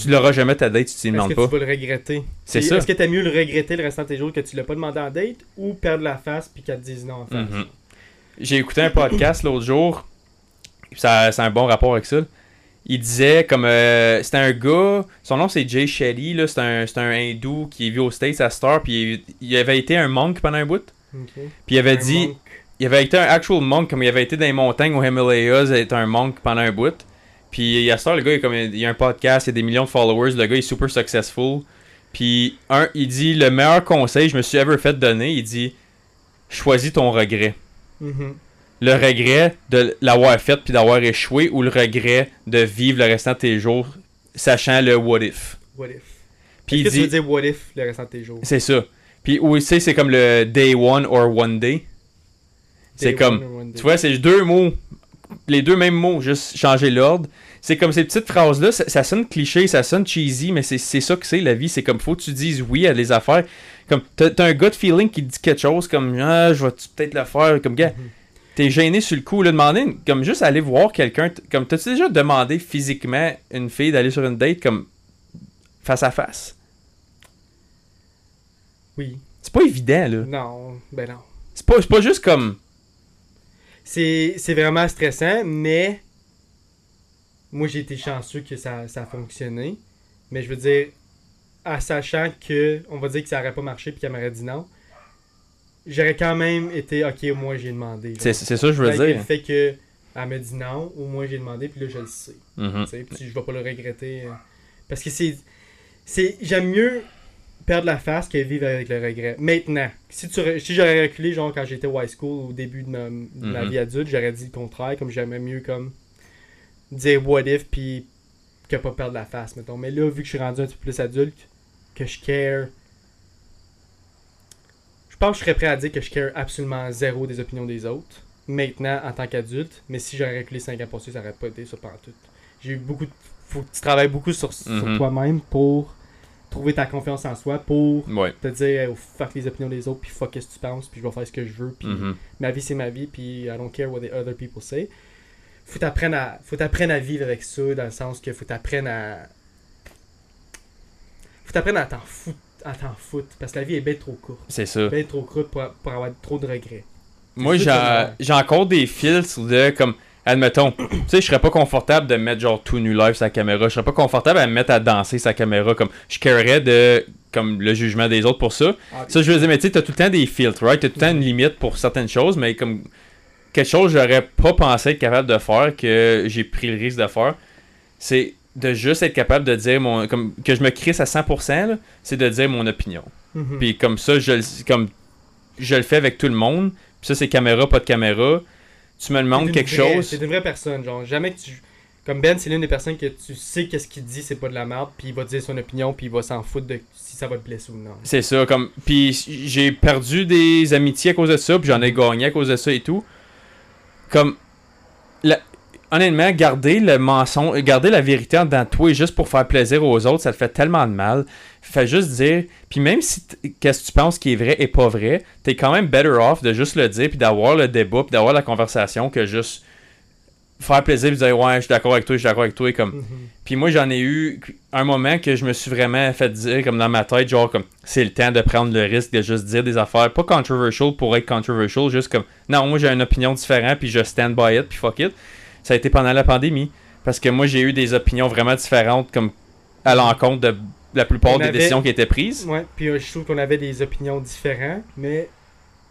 Tu l'auras jamais ta date si tu ne Est-ce demandes que pas. tu vas le regretter C'est ça. Est-ce que t'as mieux le regretter le restant de tes jours que tu l'as pas demandé en date ou perdre la face puis qu'elle te dise non en face? Mhm. J'ai écouté un podcast l'autre jour. Ça, c'est un bon rapport avec ça. Il disait comme euh, c'était un gars, son nom c'est Jay Shetty, là, c'est un, c'est un hindou qui vit aux States à Star, puis il, il avait été un monk pendant un bout. Puis il avait Un dit, monk. il avait été un actual monk, comme il avait été dans les montagnes au Himalayas, il était un monk pendant un bout. Puis à Star, le gars, il, a comme, il a un podcast, il a des millions de followers, le gars il est super successful. Puis un, il dit le meilleur conseil que je me suis ever fait donner, il dit choisis ton regret. Le regret de l'avoir fait puis d'avoir échoué ou le regret de vivre le restant de tes jours sachant le what if? What if? Puis il que tu veux dit dire what if le restant de tes jours? c'est ça. Puis aussi c'est comme le day one or one day. C'est comme tu vois, c'est deux mots les deux mêmes mots, juste changer l'ordre. C'est comme ces petites phrases-là, ça, ça sonne cliché, ça sonne cheesy, mais c'est ça que c'est la vie. C'est comme faut que tu dises oui à des affaires. Comme t'as un gut feeling qui te dit quelque chose, comme ah, je vais peut-être le faire. Comme gars, Mhm. t'es gêné sur le coup. Là, demander, comme juste aller voir quelqu'un. Comme t'as-tu déjà demandé physiquement une fille d'aller sur une date comme face à face? Oui. C'est pas évident, là. Non, ben non. C'est pas, c'est pas juste comme. C'est c'est vraiment stressant, mais moi j'ai été chanceux que ça, ça a fonctionné. Mais je veux dire, en sachant que, on va dire que ça aurait pas marché puis qu'elle m'aurait dit non, j'aurais quand même été ok, au moins j'ai demandé. C'est ça que je veux dire. le fait que elle m'a dit non, au moins j'ai demandé puis là je le sais. Puis je vais pas le regretter. euh, parce que c'est. J'aime mieux perdre la face que vivre avec le regret. Maintenant, si, tu, re- si j'aurais reculé, genre quand j'étais au high school, au début de ma, de ma Mhm. vie adulte, j'aurais dit le contraire, comme j'aimais mieux comme dire what if, puis que pas perdre la face, mettons. Mais là, vu que je suis rendu un petit peu plus adulte, que je care. Je pense que je serais prêt à dire que je care absolument zéro des opinions des autres, maintenant en tant qu'adulte, mais si j'aurais reculé 5 ans pour ça, ça aurait pas été ça pendant tout. J'ai eu beaucoup de... Faut que tu travailles beaucoup sur, sur Mhm. toi-même pour trouver ta confiance en soi, pour Ouais. te dire oh, fuck les opinions des autres, puis fuck ce que tu penses, puis je vais faire ce que je veux, puis Mhm. ma vie c'est ma vie, puis I don't care what the other people say. Faut t'apprendre à, faut à vivre avec ça, dans le sens que faut t'apprendre à. Faut t'apprendre à t'en foutre, à t'en foutre, parce que la vie est bien trop courte. C'est ça. Bien trop courte pour, pour avoir trop de regrets. Moi, j'ai encore des filtres de comme. Admettons, tu sais, je serais pas confortable de mettre genre tout nu live sa caméra. Je serais pas confortable à me mettre à danser sa caméra. Comme, je carerais de comme le jugement des autres pour ça. Ah, Ça, je veux dire, mais tu sais, t'as tout le temps des filtres, right? T'as tout le temps une limite pour certaines choses, mais comme quelque chose que j'aurais pas pensé être capable de faire, que j'ai pris le risque de faire, c'est de juste être capable de dire mon. comme que je me crisse à 100%, là, c'est de dire mon opinion. mhm. Puis comme ça, je, le- comme, je le fais avec tout le monde. Puis ça, c'est caméra, pas de caméra. Tu me demandes quelque vraie- chose. C'est une vraie personne, genre jamais que tu. Comme Ben, c'est l'une des personnes que tu sais qu'est-ce qu'il dit, c'est pas de la merde, puis il va dire son opinion, puis il va s'en foutre de si ça va te blesser ou non. C'est ça, comme. Puis j'ai perdu des amitiés à cause de ça, puis j'en ai gagné à cause de ça et tout. Comme. Honnêtement, garder le mensonge, garder la vérité en dedans de toi juste pour faire plaisir aux autres, ça te fait tellement de mal. Fait juste dire. Puis même si qu'est-ce que tu penses qui est vrai et pas vrai, t'es quand même better off de juste le dire, puis d'avoir le débat, puis d'avoir la conversation que juste faire plaisir, puis dire ouais, je suis d'accord avec toi, je suis d'accord avec toi, et comme. Mhm. Puis moi, j'en ai eu un moment que je me suis vraiment fait dire, comme dans ma tête, genre, comme, c'est le temps de prendre le risque de juste dire des affaires, pas controversial pour être controversial, juste comme, non, moi j'ai une opinion différente, puis je stand by it, puis fuck it. Ça a été pendant la pandémie. Parce que moi, j'ai eu des opinions vraiment différentes, comme, à l'encontre de la plupart On des avait- décisions qui étaient prises. Ouais, puis euh, je trouve qu'on avait des opinions différentes, mais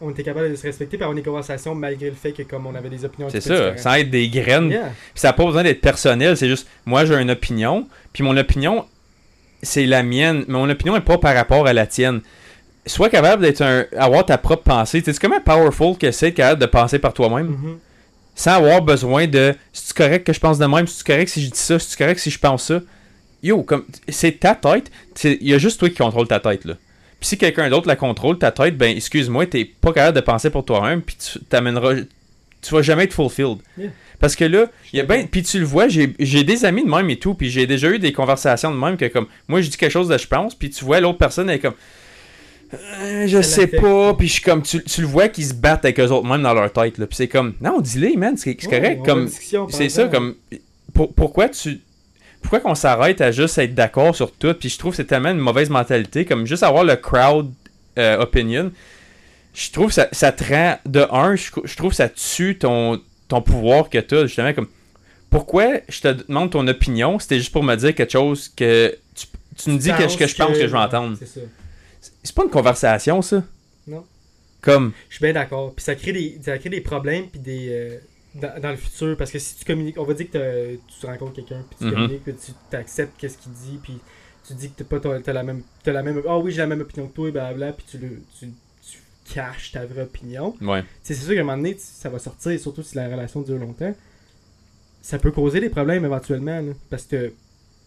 on était capable de se respecter par avoir des conversations malgré le fait que comme on avait des opinions un C'est ça, différentes. sans être des graines. Yeah. Puis ça n'a pas besoin d'être personnel, c'est juste moi j'ai une opinion, puis mon opinion c'est la mienne, mais mon opinion n'est pas par rapport à la tienne. Sois capable d'être un avoir ta propre pensée, Tu sais, c'est comment powerful que c'est capable de penser par toi-même Mhm. sans avoir besoin de c'est correct que je pense de même, c'est correct si je dis ça, c'est correct si je pense ça? Yo, comme c'est ta tête, il y a juste toi qui contrôle ta tête là. Puis si quelqu'un d'autre la contrôle ta tête, ben excuse-moi, t'es pas capable de penser pour toi-même, puis tu t'amèneras tu vas jamais être fulfilled. Yeah. Parce que là, il y a ben, puis tu le vois, j'ai des amis de même et tout, puis j'ai déjà eu des conversations de même que comme moi je dis quelque chose de je pense, puis tu vois l'autre personne elle est comme Euh, je sais pas, puis je suis comme tu, tu le vois qu'ils se battent avec eux autres même dans leur tête là, puis c'est comme non, dis-le man, c'est correct comme c'est ça comme pour- pourquoi tu pourquoi qu'on s'arrête à juste être d'accord sur tout? Puis je trouve que c'est tellement une mauvaise mentalité comme juste avoir le crowd euh, opinion je trouve que ça, ça te rend de un je, je trouve que ça tue ton ton pouvoir que tu as justement comme pourquoi je te demande ton opinion c'était juste pour me dire quelque chose que tu, tu me dis que, ce que je pense que je vais entendre? C'est ça. c'est pas une conversation ça Non. comme Je suis bien d'accord. Puis ça crée des, ça crée des problèmes puis des euh, dans, dans le futur parce que si tu communiques, on va dire que tu rencontres quelqu'un puis tu Mhm. communiques puis tu t'acceptes qu'est-ce qu'il dit puis tu dis que t'as pas t'as, t'as la même t'as la même ah oui j'ai la même opinion que toi et blablabla puis tu le tu, tu, caches ta vraie opinion. Ouais. C'est sûr qu'à un moment donné, ça va sortir, surtout si la relation dure longtemps. Ça peut causer des problèmes éventuellement, là, parce que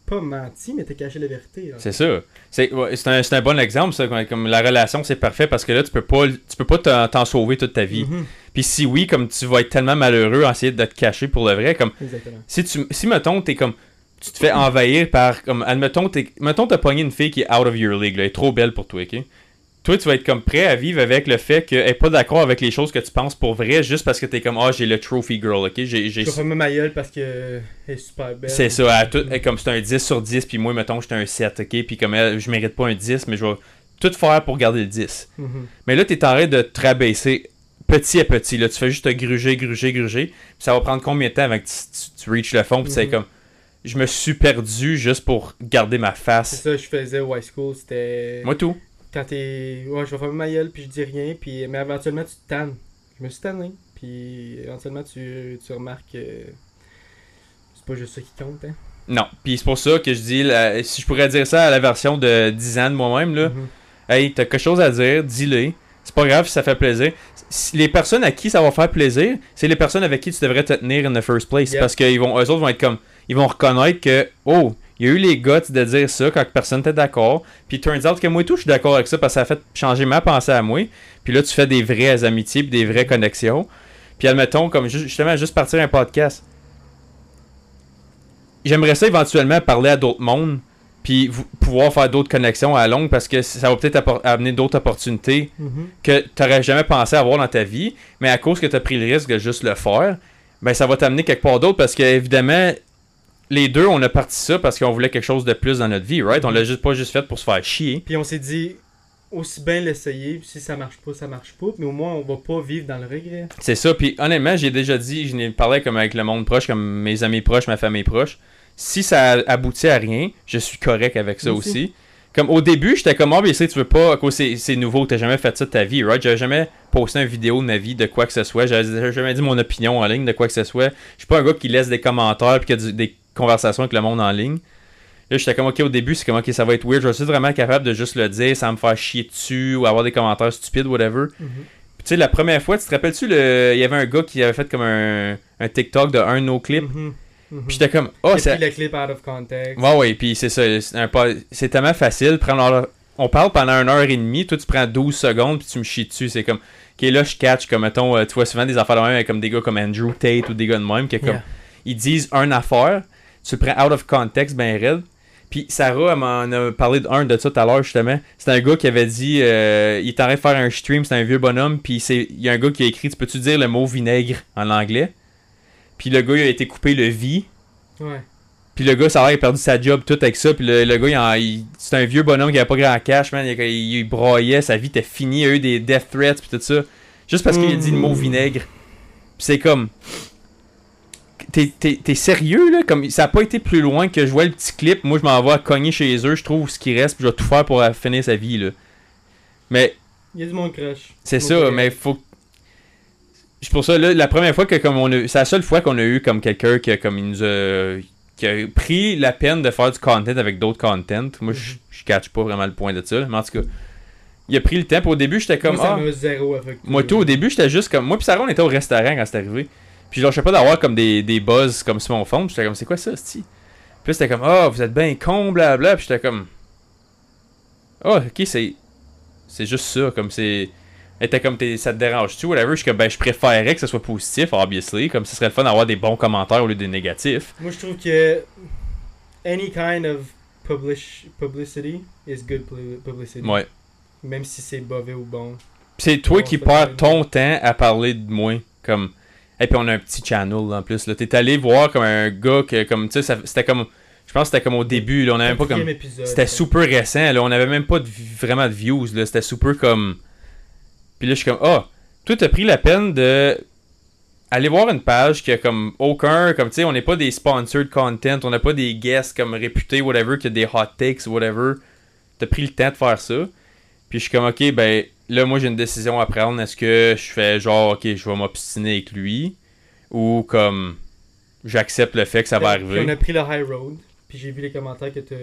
pas menti, mais t'as caché la vérité. C'est ça. C'est ouais, un, un bon exemple, ça. Comme, la relation, c'est parfait parce que là, tu peux pas, tu peux pas t'en sauver toute ta vie. Mhm, Puis si oui, comme tu vas être tellement malheureux à essayer de te cacher pour le vrai, comme Exactement. si tu si mettons t'es comme tu te fais envahir par comme admettons t'as pogné une fille qui est out of your league là, elle est trop belle pour toi ok? Toi tu vas être comme prêt à vivre avec le fait qu'elle est pas d'accord avec les choses que tu penses pour vrai juste parce que t'es comme ah j'ai le trophy girl ok? J'ai j'ai Je fermer ma gueule parce que elle est super belle. c'est ça tout, comme c'est un 10 sur 10 puis moi mettons j'étais un 7 ok? Puis comme elle, je mérite pas un 10 mais je vais tout faire pour garder le 10 Mhm. mais là, t'es en train de te rabaisser petit à petit. Là, tu fais juste te gruger, gruger, gruger. Puis ça va prendre combien de temps avant que tu, tu, tu reaches le fond? Puis c'est Mhm. comme. Je me suis perdu juste pour garder ma C'est face. ça que je faisais au high school, c'était... Moi, tout. Quand t'es... Ouais, je vais fermer ma gueule, puis je dis rien, puis... Mais éventuellement, tu te tannes. Je me suis tanné, puis éventuellement, tu, tu remarques que... C'est pas juste ça qui compte, hein? Non. Puis c'est pour ça que je dis, la- si je pourrais dire ça à la version de 10 ans de moi-même, là, Mhm. hey, t'as quelque chose à dire, dis-le. C'est pas grave si ça fait plaisir. Si- Les personnes à qui ça va faire plaisir, c'est les personnes avec qui tu devrais te tenir in the first place. Parce vont, eux autres vont être comme, ils vont reconnaître que, oh, il y a eu les guts de dire ça quand personne n'était d'accord. Puis turns out que moi et tout, je suis d'accord avec ça parce que ça a fait changer ma pensée à moi. Puis là, tu fais des vraies amitiés puis des vraies connexions. Puis admettons, comme ju- justement, juste partir un podcast. J'aimerais ça éventuellement parler à d'autres mondes puis pouvoir faire d'autres connexions à longue parce que ça va peut-être amener d'autres opportunités Mhm. que tu n'aurais jamais pensé avoir dans ta vie, mais à cause que tu as pris le risque de juste le faire, ben ça va t'amener quelque part d'autre parce que évidemment les deux on a parti ça parce qu'on voulait quelque chose de plus dans notre vie, right? On l'a juste pas juste fait pour se faire chier. Puis on s'est dit, aussi bien l'essayer, si ça marche pas, ça marche pas, mais au moins, on va pas vivre dans le regret. C'est ça, puis honnêtement, j'ai déjà dit, je n'ai parlé comme avec le monde proche, comme mes amis proches, ma famille proche. Si ça aboutit à rien, je suis correct avec ça aussi. aussi. Comme au début, j'étais comme, ah, mais tu veux pas, c'est c'est nouveau, t'as jamais fait ça de ta vie, right? J'avais jamais posté une vidéo de ma vie de quoi que ce soit. J'avais jamais dit mon opinion en ligne de quoi que ce soit. Je suis pas un gars qui laisse des commentaires puis qui a du- des conversations avec le monde en ligne. Là, j'étais comme, ok, au début, c'est comme, ok, ça va être weird. Je suis vraiment capable de juste le dire sans me faire chier dessus ou avoir des commentaires stupides, whatever. Mhm. Puis, tu sais, la première fois, tu te rappelles-tu, le... il y avait un gars qui avait fait comme un, un TikTok de un de nos clips? Mhm. Puis j'étais comme, oh, c'est. le clip out of context. Ouais, ouais, puis c'est ça. C'est un pas- c'est tellement facile. Prendre On parle pendant une heure et demie, toi, tu prends 12 secondes, puis tu me chies dessus. C'est comme, ok, là, je catch, comme, mettons, euh, tu vois souvent des affaires de même avec comme des gars comme Andrew Tate ou des gars de même, qui est comme, Yeah. ils disent une affaire, tu le prends out of context, ben raide. Puis Sarah, elle m'en a parlé d'un de ça tout à l'heure, justement. C'est un gars qui avait dit, euh, il est en train de faire un stream, c'est un vieux bonhomme, puis c'est- il y a un gars qui a écrit, tu peux-tu dire le mot vinaigre en anglais? Puis le gars, il a été coupé le vie. Ouais. Puis le gars, ça a l'air, il a perdu sa job tout avec ça. Puis le, le gars, c'est un vieux bonhomme qui avait pas grand cash, man. Il, il, il broyait, sa vie était finie. Il a eu des death threats, puis tout ça. Juste parce qu'il a dit le mot vinaigre. Puis c'est comme. T'es, t'es- t'es sérieux, là? Comme, ça a pas été plus loin que je vois le petit clip. Moi, je m'en vais à cogner chez eux. Je trouve ce qui reste, puis je vais tout faire pour finir sa vie, là. Mais Il y a du monde crush. c'est ça, mais faut. C'est pour ça, là, la première fois que, comme on a. C'est la seule fois qu'on a eu comme quelqu'un qui a, comme, il nous a. qui a pris la peine de faire du content avec d'autres contents. Moi, je je catch pas vraiment le point de ça, mais en tout cas. Il a pris le temps, au début, j'étais comme. Moi, ça ah, m'a zéro affecté. moi, tout, au début, j'étais juste comme. Moi, puis Sarah, on était au restaurant quand c'est arrivé. Puis, genre, je sais pas d'avoir comme des, des buzz comme sur mon fond. Puis, j'étais comme, c'est quoi ça, sti? Puis, c'était comme, ah, vous êtes bien con, blablabla. Puis, j'étais comme, ah, ok, c'est. C'est juste ça, comme c'est. Était comme, ça te dérange-tu, whatever? Je suis comme, ben, je préférerais que ce soit positif, obviously. Comme, ce serait le fun d'avoir des bons commentaires au lieu des négatifs. Moi, je trouve que any kind of publish, publicity is good pub- publicity. Ouais. Même si c'est mauvais ou bon. C'est toi Bon, qui perds ton temps à parler de moi. Comme. Et puis on a un petit channel là, en plus. Là. T'es allé voir comme un gars que, comme, tu sais, c'était comme. Je pense que c'était comme au début. Là, on avait pas comme. C'était super récent. Là. On avait même pas de, vraiment de views. Là. C'était super comme. Puis là, je suis comme. Ah, toi, t'as pris la peine de. Aller voir une page qui a comme aucun. Comme tu sais, on n'est pas des sponsored content. On n'a pas des guests comme réputés, whatever, qui a des hot takes, whatever. T'as pris le temps de faire ça. Puis je suis comme, ok, ben là, moi, j'ai une décision à prendre. Est-ce que je fais genre, ok, je vais m'obstiner avec lui? Ou comme j'accepte le fait que ça va Puis On a arriver. pris le high road. Puis j'ai vu les commentaires que tu.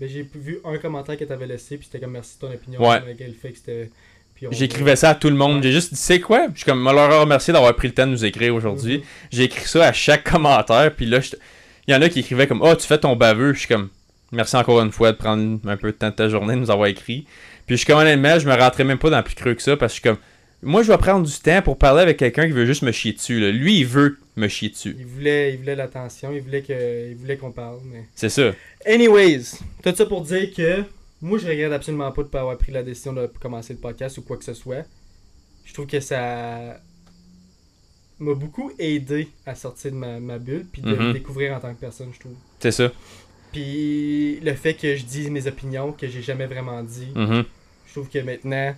Ben, j'ai vu un commentaire que tu avais laissé. Puis c'était comme merci de ton opinion. Ouais. Le fait que c'était. J'écrivais ça à tout le monde. J'ai juste dit, c'est quoi? Je suis comme, leur remercier d'avoir pris le temps de nous écrire aujourd'hui. Mhm. J'ai écrit ça à chaque commentaire. Puis là, il y en a qui écrivaient comme, oh, tu fais ton baveux. Je suis comme, merci encore une fois de prendre un peu de temps de ta journée de nous avoir écrit. Puis je suis comme, honnêtement, je me rentrais même pas dans plus creux que ça parce que je suis comme, moi, je vais prendre du temps pour parler avec quelqu'un qui veut juste me chier dessus. là. Lui, il veut me chier dessus. Il voulait, il voulait l'attention, il voulait que, il voulait qu'on parle. Mais... C'est ça. Anyways, tout ça pour dire que moi, je regrette absolument pas de pas avoir pris la décision de commencer le podcast ou quoi que ce soit. Je trouve que ça m'a beaucoup aidé à sortir de ma, ma bulle puis de me découvrir en tant que personne, je trouve. C'est ça. Puis le fait que je dise mes opinions que j'ai jamais vraiment dit, Mhm. je trouve que maintenant,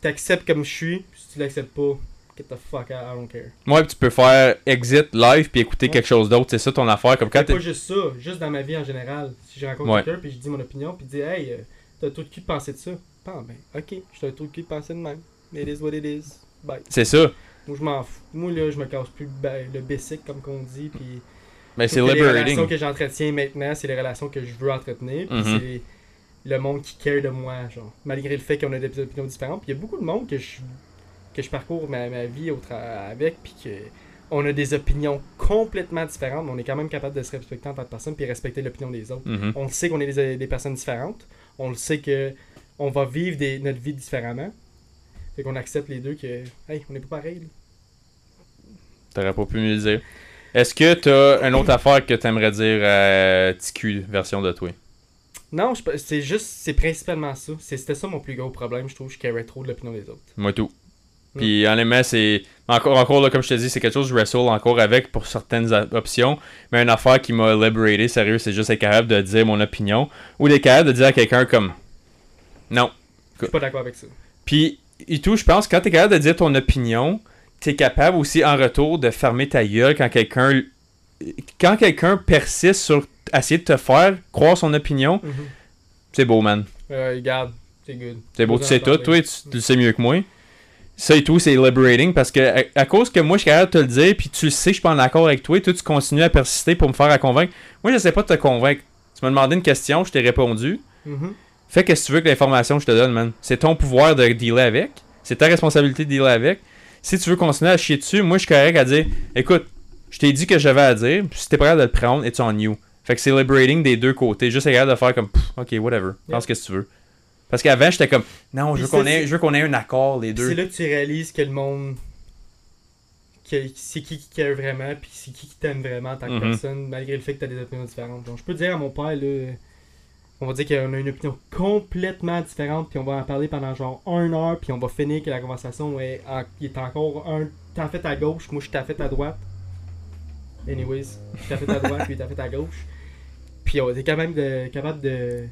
t'acceptes comme je suis, puis si tu l'acceptes pas, get the fuck out, I don't care. Ouais, puis tu peux faire exit live puis écouter Ouais. quelque chose d'autre. C'est ça ton affaire. Comme quand pas juste ça, juste dans ma vie en général. Si je rencontre Ouais. quelqu'un puis je dis mon opinion puis je dis hey, euh, t'as un trou de cul de penser de ça. Ah ben, ok, j'ai un trou de cul de penser de même. It is what it is. Bye. C'est ça. Moi je m'en fous. Moi là, je me casse plus ben, le basic comme qu'on dit puis Mais je c'est que les relations liberating. que j'entretiens maintenant, c'est les relations que je veux entretenir puis Mhm. c'est le monde qui care de moi genre. Malgré le fait qu'on a des opinions différentes, puis il y a beaucoup de monde que je que je parcours ma, ma vie au avec puis que on a des opinions complètement différentes, mais on est quand même capable de se respecter en tant que personne puis respecter l'opinion des autres. Mhm. On le sait qu'on est des, des personnes différentes. On le sait que on va vivre des- notre vie différemment. Fait qu'on accepte les deux que, hey, on n'est pas pareil. T'aurais pas pu me le dire. Est-ce que t'as une autre affaire que t'aimerais dire à TQ version de toi? Non, c'est juste, c'est principalement ça. C'était ça mon plus gros problème, je trouve. Je carais trop de l'opinion des autres. Moi tout. Mm. Puis honnêtement, c'est. Encore, encore là, comme je te dis, c'est quelque chose que je wrestle encore avec pour certaines options. Mais une affaire qui m'a liberaté, sérieux, c'est juste être capable de dire mon opinion. Ou d'être capable de dire à quelqu'un comme. Non. Je suis pas d'accord avec ça. Puis, et tout, je pense, quand t'es capable de dire ton opinion, t'es capable aussi en retour de fermer ta gueule quand quelqu'un. Quand quelqu'un persiste sur essayer de te faire croire son opinion, c'est beau, man. Euh, regarde, c'est good. C'est beau, tu sais tout, toi, tu, tu le sais mieux que moi. Ça et tout, c'est liberating parce que à, à cause que moi je suis capable de te le dire, puis tu le sais, je suis pas en accord avec toi, toi tu continues à persister pour me faire à convaincre. Moi, je sais pas de te convaincre. Tu m'as demandé une question, je t'ai répondu. Mhm. Fais qu'est-ce que tu veux que l'information que je te donne, man. C'est ton pouvoir de dealer avec. C'est ta responsabilité de dealer avec. Si tu veux continuer à chier dessus, moi je suis correct à dire écoute, je t'ai dit que j'avais à dire, puis si t'es pas capable de le prendre, it's on you. Fait que c'est liberating des deux côtés. Juste capable de faire comme Pff, ok, whatever. Pense Yeah. ce que tu veux. Parce qu'avant, j'étais comme non, je veux qu'on ait, c'est- je veux qu'on ait un accord, les deux. C'est là que tu réalises que le monde. que- C'est qui qui care vraiment, puis c'est qui qui t'aime vraiment en tant que Mhm. personne, malgré le fait que t'as des opinions différentes. Donc, je peux dire à mon père, là. On va dire qu'on a une opinion complètement différente, puis on va en parler pendant genre une heure, puis on va finir que la conversation est, en- est encore un. T'as fait à gauche, moi je t'ai fait à droite. Anyways, je t'ai fait à droite, puis t'as fait à gauche. Puis on est quand même de, capable de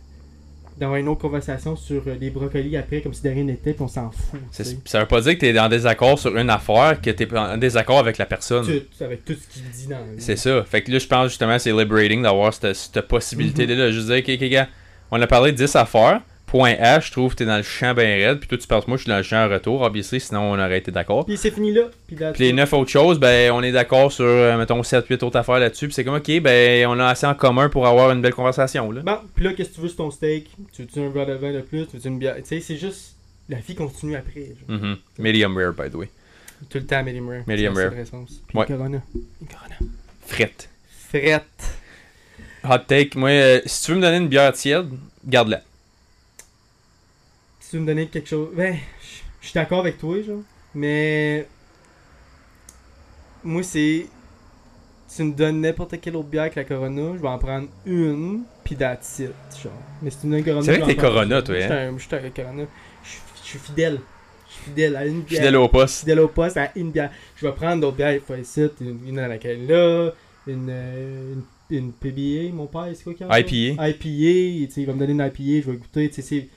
d'avoir une autre conversation sur euh, les brocolis après, comme si de rien n'était, puis on s'en fout. Ça veut pas dire que t'es en désaccord sur une affaire, que t'es en désaccord avec la personne. tout, avec tout ce qu'il dit dans. C'est ça. Fait que là, je pense justement c'est liberating d'avoir cette, cette possibilité-là. Je dire, ok, ok, gars, on a parlé de 10 affaires. Point H, je trouve que t'es dans le champ bien raide. Puis toi, tu penses, moi, je suis dans le champ en retour, obviously, sinon on aurait été d'accord. Puis c'est fini là. Puis là, Puis les 9 autres choses, ben, on est d'accord sur, euh, mettons, 7-8 autres affaires là-dessus. Puis c'est comme, ok, ben, on a assez en commun pour avoir une belle conversation, là. Bon, puis là, qu'est-ce que tu veux sur ton steak? Tu veux-tu un verre de vin de plus? Tu veux-tu une bière? Tu sais, c'est juste. La vie continue après. Mhm. Medium rare, by the way. Tout le temps, medium rare. Medium rare. réponse. Puis Ouais. une Corona. Une Corona. Frette. Frette. Hot take, moi, euh, si tu veux me donner une bière tiède, garde-la. Si tu veux me donner quelque chose? Ben, je- suis d'accord avec toi, genre. Mais. Moi, c'est. Tu me donnes n'importe quelle autre bière que la Corona, je vais en prendre une, puis that's it, genre. Mais si tu me donnes une Corona. C'est vrai que t'es Corona, toi, hein? Je suis un Corona. Je suis- fidèle. Je suis fidèle à une bière. Fidèle au poste. fidèle au poste à une bière. Je vais prendre d'autres bières, il ici, une, à laquelle là, une, une, une PBA, mon père, c'est quoi qu'il y a? IPA. IPA, tu sais, il va me donner une IPA, je vais goûter, tu sais,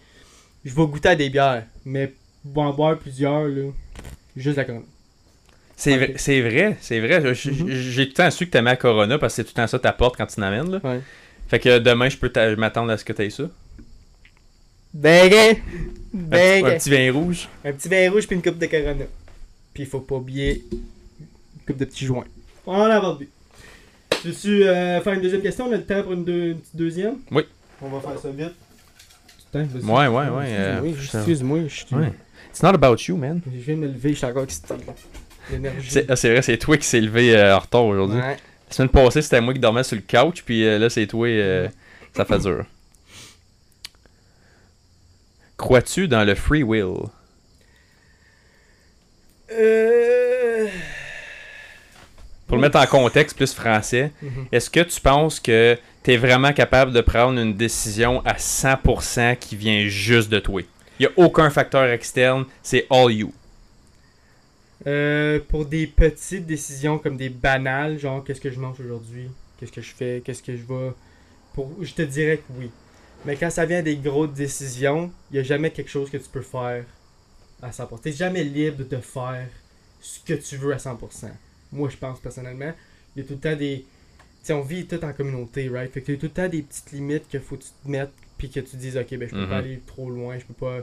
je vais goûter à des bières, mais pour en boire plusieurs, là, juste la Corona. C'est vrai, c'est vrai, c'est vrai. Je- Mhm. J'ai tout le temps su que t'aimais la Corona parce que c'est tout le temps ça ta porte quand tu l'amènes, là. Ouais. Fait que demain, je peux m'attendre à ce que t'aies ça. Ben, Ben, petit, un petit vin rouge. Un petit vin rouge puis une coupe de Corona. Puis il faut pas oublier une coupe de petits joints. On en a avoir bu. Veux-tu euh, faire une deuxième question? On a le temps pour une, deux- une petite deuxième? Oui. On va faire ça vite. Vas-y. Ouais, ouais, ouais. euh, Excuse-moi, je- excuse-moi. It's not about you, man. Je viens de me lever, je suis encore excité. là. L'énergie. C'est ah, c'est vrai, c'est toi qui s'est levé euh, en retard aujourd'hui. Ouais. La semaine passée, c'était moi qui dormais sur le couch, puis euh, là, c'est toi. euh, ça fait dur. Crois-tu dans le free will? Euh... Pour le mettre en contexte plus français, Mhm. est-ce que tu penses que tu es vraiment capable de prendre une décision à 100% qui vient juste de toi? Il n'y a aucun facteur externe, c'est all you. Euh, pour des petites décisions comme des banales, genre qu'est-ce que je mange aujourd'hui, qu'est-ce que je fais, qu'est-ce que je vais? Je te dirais que oui. Mais quand ça vient des grosses décisions, il n'y a jamais quelque chose que tu peux faire à 100%. Tu jamais libre de faire ce que tu veux à 100%. Moi, je pense personnellement, il y a tout le temps des. Tu sais, on vit tout en communauté, right? Fait que a tout le temps des petites limites qu'il faut que tu te mettes, puis que tu dises, ok, ben je peux pas aller trop loin, je peux pas.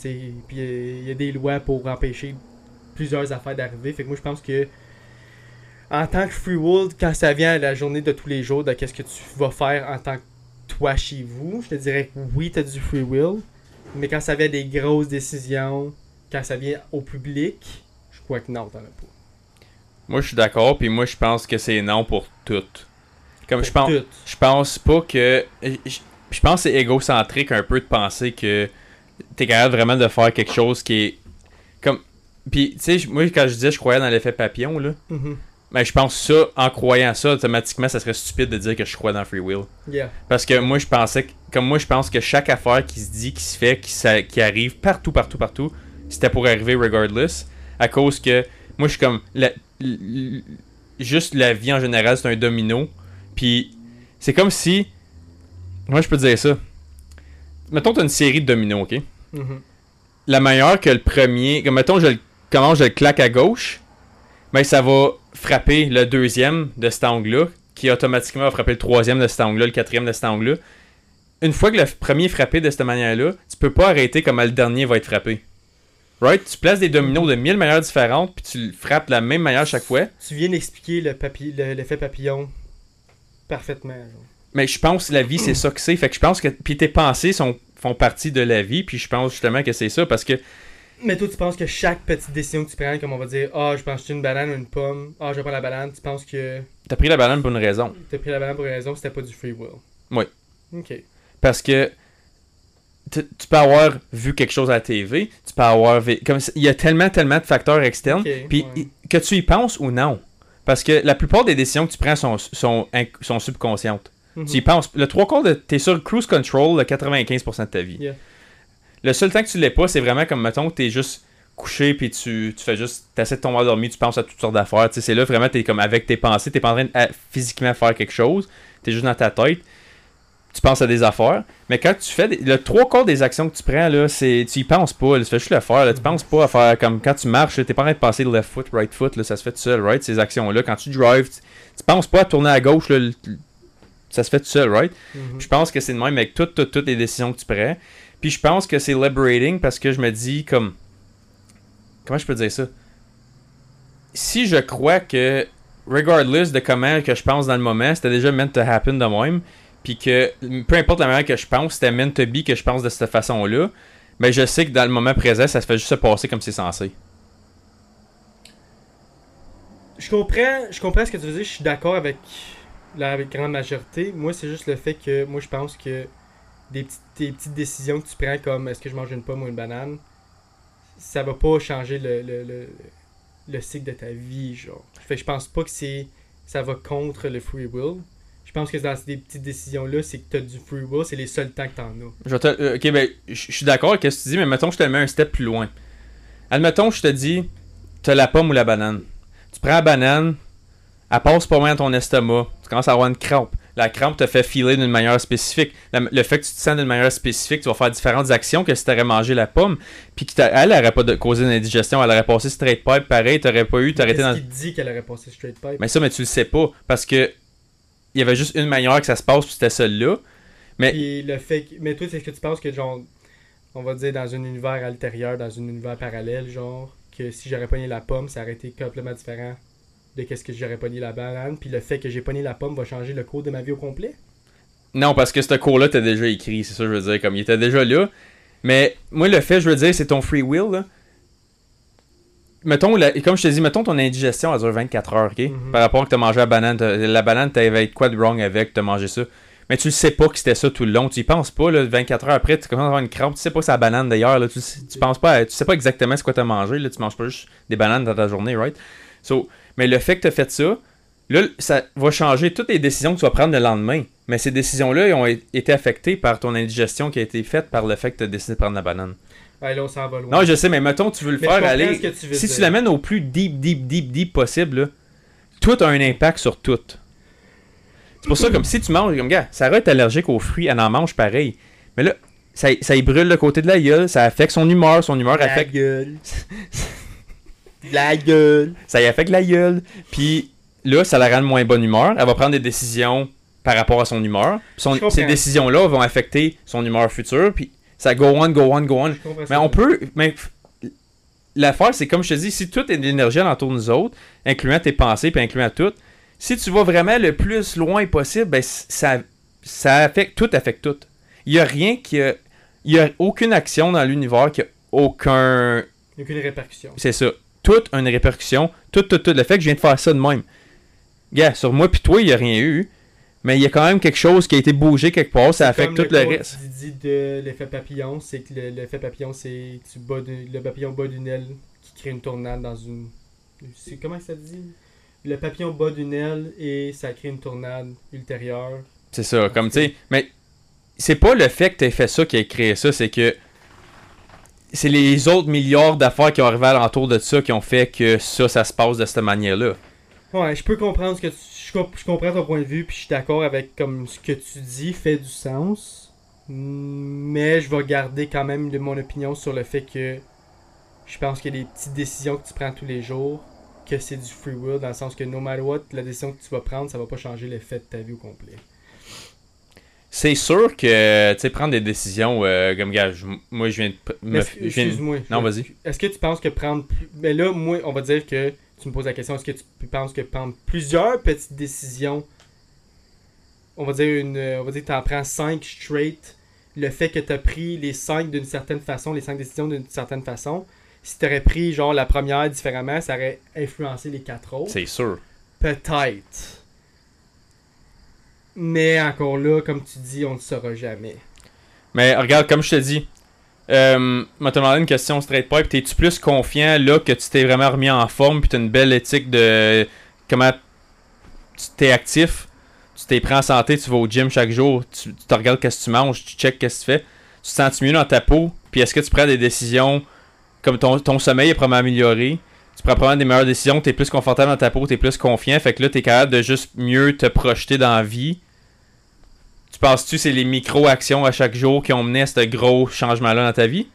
Puis il y a des lois pour empêcher plusieurs affaires d'arriver. Fait que moi, je pense que en tant que free will, quand ça vient à la journée de tous les jours, de qu'est-ce que tu vas faire en tant que toi chez vous, je te dirais que oui, tu as du free will. Mais quand ça vient des grosses décisions, quand ça vient au public, je crois que non, t'en as pas. Moi, je suis d'accord, puis moi, je pense que c'est non pour tout. Comme je pense, je pense pas que. Je, pense que c'est égocentrique un peu de penser que t'es capable vraiment de faire quelque chose qui est. Comme. Puis, tu sais, moi, quand je disais je croyais dans l'effet papillon, là, Mhm. ben, je pense ça, en croyant ça, automatiquement, ça serait stupide de dire que je crois dans Free Will. Yeah. Parce que moi, je pensais. que- Comme moi, je pense que chaque affaire qui se dit, qui se fait, qui, sa- qui arrive partout, partout, partout, c'était pour arriver regardless. À cause que. Moi, je suis comme. la- l- l- juste la vie en général, c'est un domino. Puis, c'est comme si. Moi, je peux te dire ça. Mettons, t'as une série de dominos, ok? Mhm. la meilleure que le premier. Comme mettons, je le, comment je le claque à gauche, ben ça va frapper le deuxième de cet angle-là, qui automatiquement va frapper le troisième de cet angle-là, le quatrième de cet angle-là. Une fois que le premier est frappé de cette manière-là, tu peux pas arrêter comme le dernier va être frappé. Right? Tu places des dominos de mille manières différentes, puis tu le frappes de la même manière chaque fois. Tu viens d'expliquer le- l'effet papillon parfaitement. Mais je pense que la vie, c'est ça que c'est. Fait que je pense que. Puis tes pensées sont, font partie de la vie, puis je pense justement que c'est ça, parce que Mais toi, tu penses que chaque petite décision que tu prends, comme on va dire, ah, je pense que une banane ou une pomme, ah, je vais prendre la banane, tu penses que t'as pris la banane pour une raison. t'as pris la banane pour une raison, c'était pas du free will. Oui. Ok. Parce que tu tu peux avoir vu quelque chose à la TV, tu peux avoir vu- comme il y a tellement tellement de facteurs externes, puis ouais. que tu y penses ou non. Parce que la plupart des décisions que tu prends sont, sont, sont subconscientes. Mhm. Tu y penses. Le trois quarts de. T'es sur cruise control le 95% de ta vie. Yeah. Le seul temps que tu l'es pas, c'est vraiment comme, mettons, que t'es juste couché, puis tu, tu fais juste. T'essaies de tomber endormi, tu penses à toutes sortes d'affaires. Tu sais, c'est là vraiment, t'es comme avec tes pensées, t'es pas en train de à- physiquement faire quelque chose, t'es juste dans ta tête. Tu penses à des affaires, mais quand tu fais des- le trois quarts des actions que tu prends là, c'est tu y penses pas, là, tu fais juste le faire, là, tu penses pas à faire comme quand tu marches, t'es pas en train de passer le left foot, right foot, là, ça se fait tout seul, right, ces actions là, quand tu drives, tu, tu penses pas à tourner à gauche, là, le- ça se fait tout seul, right? Mhm. Je pense que c'est de même avec toutes, toutes, toutes les décisions que tu prends. Puis je pense que c'est liberating parce que je me dis comme. Comment je peux dire ça? Si je crois que, regardless de comment que je pense dans le moment, c'était déjà meant to happen de même, puis que peu importe la manière que je pense, c'était meant to be que je pense de cette façon-là, mais je sais que dans le moment présent, ça se fait juste se passer comme c'est censé. Je comprends, je comprends ce que tu veux dire, je suis d'accord avec la grande majorité. Moi, c'est juste le fait que moi je pense que des petites, petites décisions que tu prends comme est-ce que je mange une pomme ou une banane, ça va pas changer le, le, le, le cycle de ta vie, genre. Fait que je pense pas que c'est ça va contre le free will. Je pense que dans ces petites décisions-là, c'est que tu as du free will, c'est les seuls temps que t'en as. Je te- euh, ok, ben, je suis d'accord avec ce que tu dis, mais mettons, je te mets un step plus loin. Admettons, je te dis, t'as la pomme ou la banane. Tu prends la banane, elle passe pas loin dans ton estomac. Tu commences à avoir une crampe. La crampe te fait filer d'une manière spécifique. La- le fait que tu te sens d'une manière spécifique, tu vas faire différentes actions que si tu mangé la pomme, puis qu'elle elle aurait pas de, causé une indigestion, elle aurait passé straight pipe, pareil, t'aurais pas eu, t'aurais été dans. qui dit qu'elle aurait passé straight pipe? Mais ça, mais tu le sais pas, parce que il y avait juste une manière que ça se passe, puis c'était celle-là. Mais Puis le fait que... Mais toi, c'est ce que tu penses que, genre, on va dire dans un univers ultérieur, dans un univers parallèle, genre, que si j'aurais pogné la pomme, ça aurait été complètement différent de qu'est-ce que j'aurais pogné la banane. Puis le fait que j'ai pogné la pomme va changer le cours de ma vie au complet? Non, parce que ce cours-là, t'as déjà écrit, c'est ça que je veux dire. Comme il était déjà là. Mais moi, le fait, je veux dire, c'est ton free will, là. Mettons, la- comme je te dis, mettons ton indigestion, elle dure 24 heures, ok? Mhm. Par rapport à que t'as mangé la banane, la banane, t'avais quoi de wrong avec, t'as mangé ça. Mais tu le sais pas que c'était ça tout le long, tu y penses pas, là, 24 heures après, tu commences à avoir une crampe, tu sais pas que c'est la banane d'ailleurs, là, tu, tu penses pas, à- tu sais pas exactement ce que t'as mangé, là, tu manges pas juste des bananes dans ta journée, right? So, mais le fait que t'as fait ça, là, ça va changer toutes les décisions que tu vas prendre le lendemain. Mais ces décisions-là, ont été affectées par ton indigestion qui a été faite par le fait que tu as décidé de prendre la banane. Ouais, là, on s'en va loin. Non, je sais, mais mettons, tu veux le Mais faire aller. tu si dire. tu l'amènes au plus deep, deep, deep, deep possible, là, tout a un impact sur tout. C'est pour ça, comme si tu manges, comme gars, Sarah est allergique aux fruits, elle en mange pareil. Mais là, ça, ça y brûle le côté de la gueule, ça affecte son humeur, son humeur La affecte gueule. la gueule. ça y affecte la gueule. Puis là, ça la rend de moins bonne humeur. Elle va prendre des décisions par rapport à son humeur. Son- ces décisions-là vont affecter son humeur future. Puis ça go on, go on, go on. Mais on peut. Mais l'affaire, c'est comme je te dis, si tout est de l'énergie alentour de nous autres, incluant tes pensées puis incluant tout, si tu vas vraiment le plus loin possible, ben ça, ça affecte tout, affecte tout. Il y a rien qui a. Il y a aucune action dans l'univers qui a aucun Il n'y a aucune répercussion. c'est ça. Toute une répercussion. Tout, tout, tout. Le fait que je viens de faire ça de même. Gars, sur moi puis toi, il n'y a rien eu. Mais il y a quand même quelque chose qui a été bougé quelque part. Ça affecte tout le cours reste. Didi de l'effet papillon, c'est que le- l'effet papillon, c'est tu bats de- le papillon bas d'une aile qui crée une tornade dans une. C'est comment ça dit? Le papillon bas d'une aile et ça crée une tornade ultérieure. C'est ça. Comme tu sais. Mais c'est pas le fait que tu aies fait ça qui a créé ça. C'est que. C'est les autres milliards d'affaires qui ont arrivé alentour de ça qui ont fait que ça, ça se passe de cette manière-là. Ouais, je peux comprendre ce que tu, je, comp- je comprends ton point de vue, puis je suis d'accord avec comme ce que tu dis fait du sens. Mais je vais garder quand même de mon opinion sur le fait que je pense que les petites décisions que tu prends tous les jours, que c'est du free will, dans le sens que no matter what, la décision que tu vas prendre, ça va pas changer l'effet de ta vie au complet. C'est sûr que, tu sais, prendre des décisions, euh, comme gars, je- moi, je viens de. me- je viens de- Excuse-moi. Non, vas-y. Est-ce que tu penses que prendre. Mais là, moi, on va dire que. Tu me poses la question, est-ce que tu penses que prendre plusieurs petites décisions. On va dire une. On va dire que tu en prends 5 straight. Le fait que tu as pris les 5 d'une certaine façon, les 5 décisions d'une certaine façon. Si tu aurais pris, genre, la première différemment, ça aurait influencé les 4 autres? C'est sûr. Peut-être. Mais encore là, comme tu dis, on ne le saura jamais. Mais regarde, comme je te dis, euh, m'a demandé une question straight pipe. T'es-tu plus confiant là que tu t'es vraiment remis en forme puis t'as une belle éthique de comment tu t'es actif, tu t'es pris en santé, tu vas au gym chaque jour, tu, te regardes qu'est-ce que tu manges, tu check qu'est-ce que tu fais, tu te sens mieux dans ta peau, puis est-ce que tu prends des décisions comme ton, ton sommeil est probablement amélioré, tu prends probablement des meilleures décisions, t'es plus confortable dans ta peau, t'es plus confiant, fait que là t'es capable de juste mieux te projeter dans la vie. Tu penses-tu que c'est les micro-actions à chaque jour qui ont mené à ce gros changement-là dans ta vie?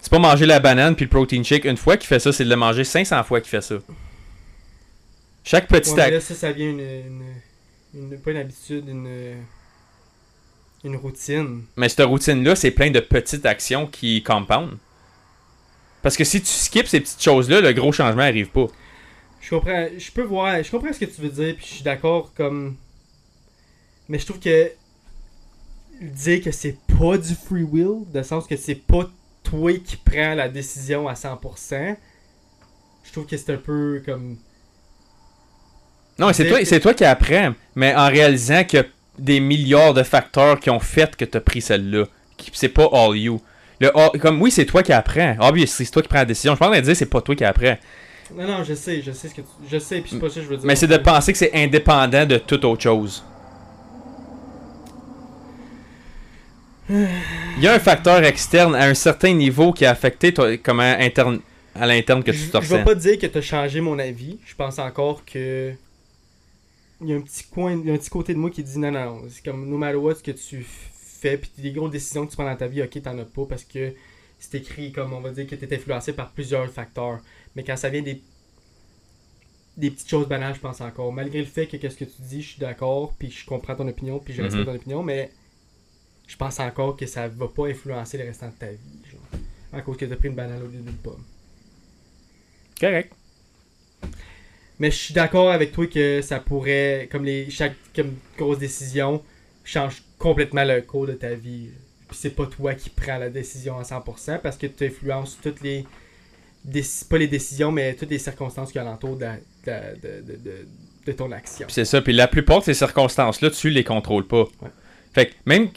C'est pas manger la banane puis le protein shake une fois qui fait ça, c'est de le manger 500 fois qui fait ça. Chaque petit Ouais, acte. ça, ça vient une, une, une- Pas une habitude, une. Une routine. Mais cette routine-là, c'est plein de petites actions qui compoundent. Parce que si tu skips ces petites choses-là, le gros changement arrive pas. Je comprends. Je peux voir. Je comprends ce que tu veux dire, puis je suis d'accord comme. Mais je trouve que. Dire que c'est pas du free will, dans le sens que c'est pas toi qui prends la décision à 100%, je trouve que c'est un peu comme. Non, c'est toi, c'est toi qui apprends, mais en réalisant a des milliards de facteurs qui ont fait que tu as pris celle-là. Qui- C'est pas all you. Le all- comme oui, c'est toi qui apprends. Ah oui, c'est toi qui prends la décision. Je pense dire c'est pas toi qui apprends. Non, non, je sais, je sais ce que tu. Je sais, puis c'est pas ça que je veux dire. Mais c'est de penser que c'est indépendant de toute autre chose. Il y a un facteur externe à un certain niveau qui a affecté toi, comment interne, à l'interne que tu te je vais ressens. pas dire que t'as changé mon avis. Je pense encore que. Il y a un petit coin, il y a un petit côté de moi qui dit non, non. C'est comme no matter what ce que tu fais, puis des grosses décisions que tu prends dans ta vie, ok, t'en as pas parce que c'est écrit comme on va dire que t'es influencé par plusieurs facteurs. Mais quand ça vient des des petites choses banales, je pense encore. Malgré le fait que qu'est-ce que tu dis, je suis d'accord, puis je comprends ton opinion, puis je respecte Mhm. ton opinion, mais je pense encore que ça va pas influencer le restant de ta vie, genre. À cause que t'as pris une banane au lieu d'une pomme. Correct. Mais je suis d'accord avec toi que ça pourrait, comme les chaque comme grosse décision, change complètement le cours de ta vie. Puis c'est pas toi qui prends la décision à 100% parce que tu influences toutes les. pas les décisions, mais toutes les circonstances qui alentour de, de, de, de, de- de ton action. C'est ça. Puis la plupart de ces circonstances-là, tu les contrôles pas. Ouais. Fait que même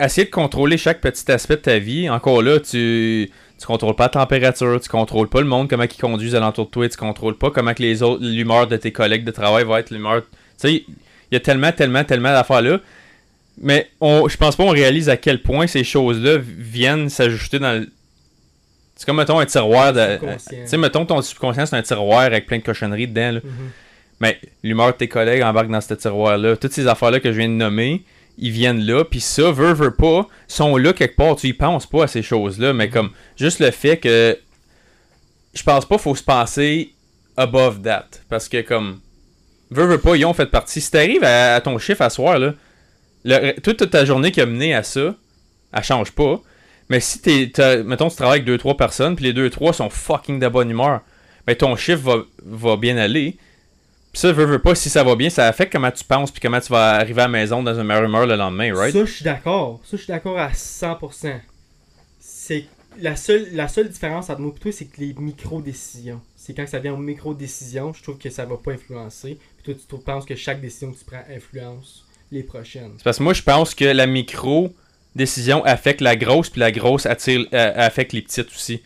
essayer de contrôler chaque petit aspect de ta vie, encore là, tu tu contrôles pas la température, tu contrôles pas le monde, comment ils conduisent alentour de toi, tu contrôles pas comment que les autres, l'humeur de tes collègues de travail va être l'humeur. Tu sais, il y a tellement, tellement, tellement d'affaires là. Mais on, je pense pas qu'on réalise à quel point ces choses-là viennent s'ajouter dans le. C'est comme, mettons, un tiroir de. Tu sais, mettons, ton subconscient, c'est un tiroir avec plein de cochonneries dedans. là. Mhm. Mais l'humeur de tes collègues embarque dans ce tiroir-là. Toutes ces affaires-là que je viens de nommer, ils viennent là. Puis ça, veut, veut pas, sont là quelque part. Tu y penses pas à ces choses-là. Mais comme, juste le fait que. Je pense pas faut se penser above that. Parce que, comme. Veux, veux pas, ils ont fait partie. Si t'arrives à, à ton chiffre à soir, là, le- toute ta journée qui a mené à ça, elle change pas. Mais si t'es, mettons, tu travailles avec 2-3 personnes, puis les 2-3 sont fucking de bonne humeur, ben ton chiffre va, va bien aller. Puis ça, veux, veux pas, si ça va bien, ça affecte comment tu penses, puis comment tu vas arriver à la maison dans une meilleure humeur le lendemain, right? Ça, je suis d'accord. Ça, je suis d'accord à 100%. C'est la seule, la seule différence entre moi et toi, c'est que les micro-décisions. C'est quand ça vient aux micro-décisions, je trouve que ça va pas influencer. Puis toi, tu penses que chaque décision que tu prends influence les prochaines. C'est parce que moi, je pense que la micro-décision affecte la grosse, puis la grosse attire, euh, affecte les petites aussi.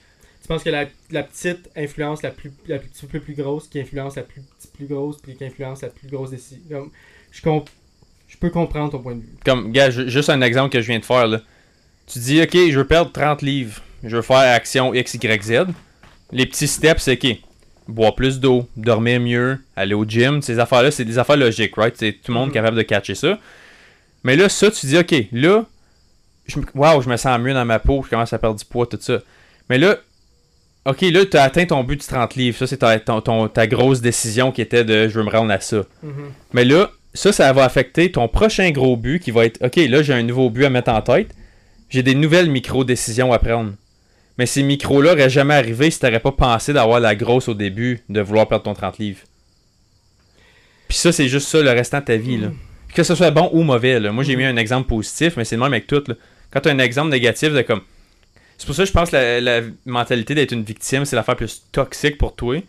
Tu penses que la, la petite influence la plus, la plus, peu plus grosse, qui influence la plus petite plus grosse, puis qui influence la plus grosse décision. Comme, je, comp- je peux comprendre ton point de vue. Comme, gars, ju- juste un exemple que je viens de faire, là. Tu dis, OK, je veux perdre 30 livres. Je veux faire action X, Y, Z. Les petits steps, c'est OK. Boire plus d'eau, dormir mieux, aller au gym. Ces affaires-là, c'est des affaires logiques, right? C'est tout le monde Mhm. capable de catcher ça. Mais là, ça, tu dis, OK, là, je wow, je me sens mieux dans ma peau, je commence à perdre du poids, tout ça. Mais là, OK, là, tu as atteint ton but du 30 livres. Ça, c'est ta, ton- ton- ta grosse décision qui était de je veux me rendre à ça. Mais là, ça, ça va affecter ton prochain gros but qui va être OK, là, j'ai un nouveau but à mettre en tête. J'ai des nouvelles micro-décisions à prendre. Mais ces micros-là n'auraient jamais arrivé si t'aurais pas pensé d'avoir la grosse au début de vouloir perdre ton 30 livres. Puis ça, c'est juste ça le restant de ta vie. Là. Que ce soit bon ou mauvais. Là. Moi, j'ai mis un exemple positif, mais c'est le même avec tout. Là. Quand tu as un exemple négatif de comme. C'est pour ça que je pense que la, la mentalité d'être une victime, c'est l'affaire plus toxique pour toi.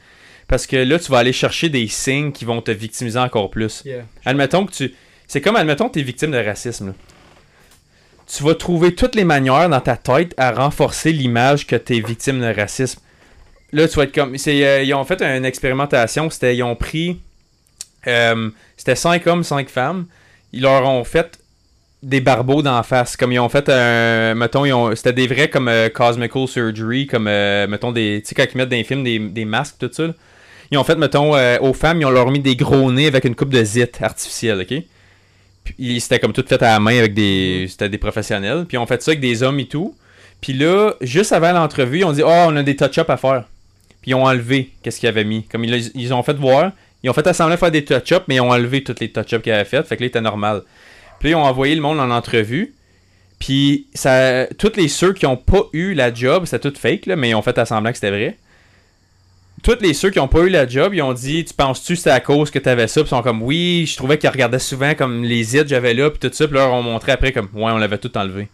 Parce que là, tu vas aller chercher des signes qui vont te victimiser encore plus. Yeah. Admettons que tu. C'est comme, admettons que tu es victime de racisme. là. Tu vas trouver toutes les manières dans ta tête à renforcer l'image que tu es victime de racisme. Là, tu vas être comme. c'est, euh, ils ont fait une expérimentation. C'était, ils ont pris. euh, c'était 5 hommes, 5 femmes. Ils leur ont fait des barbeaux d'en face. Comme ils ont fait un. Mettons, ils ont, c'était des vrais comme euh, cosmical surgery. Comme, euh, mettons, des. Tu sais, quand ils mettent dans les films des, des masques, tout ça. là. Ils ont fait, mettons, euh, aux femmes, ils ont leur mis des gros nez avec une coupe de zit artificielle, ok? Puis c'était comme tout fait à la main avec des. C'était des professionnels. Puis ils ont fait ça avec des hommes et tout. Puis là, juste avant l'entrevue, ils ont dit Oh, on a des touch-ups à faire. Puis ils ont enlevé qu'est-ce qu'ils avaient mis. Comme ils, ils ont fait voir. Ils ont fait assembler faire des touch-ups, mais ils ont enlevé toutes les touch-ups qu'ils avaient fait. Fait que là, c'était normal. Puis ils ont envoyé le monde en entrevue. Puis ça, tous les ceux qui ont pas eu la job, c'était tout fake, mais ils ont fait assembler que c'était vrai. Tous les ceux qui ont pas eu la job, ils ont dit Tu penses-tu c'était à cause que t'avais ça? Ils sont comme Oui, je trouvais qu'ils regardaient souvent comme les que j'avais là, puis tout ça. Puis ils ont montré après comme Ouais, on l'avait tout enlevé.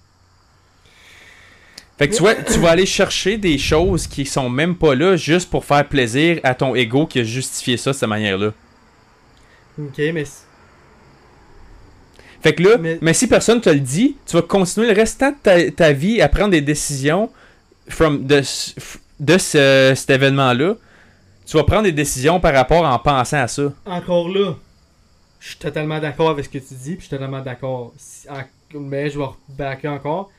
Fait que tu vois, tu vas aller chercher des choses qui sont même pas là juste pour faire plaisir à ton ego qui a justifié ça de cette manière-là. Ok, mais. Fait que là, mais, Mais- si personne te le dit, tu vas continuer le restant de ta, ta vie à prendre des décisions from de, de ce- cet événement-là. Tu vas prendre des décisions par rapport en pensant à ça. Encore là, je suis totalement d'accord avec ce que tu dis, puis je suis totalement d'accord. Mais je vais rebacker encore.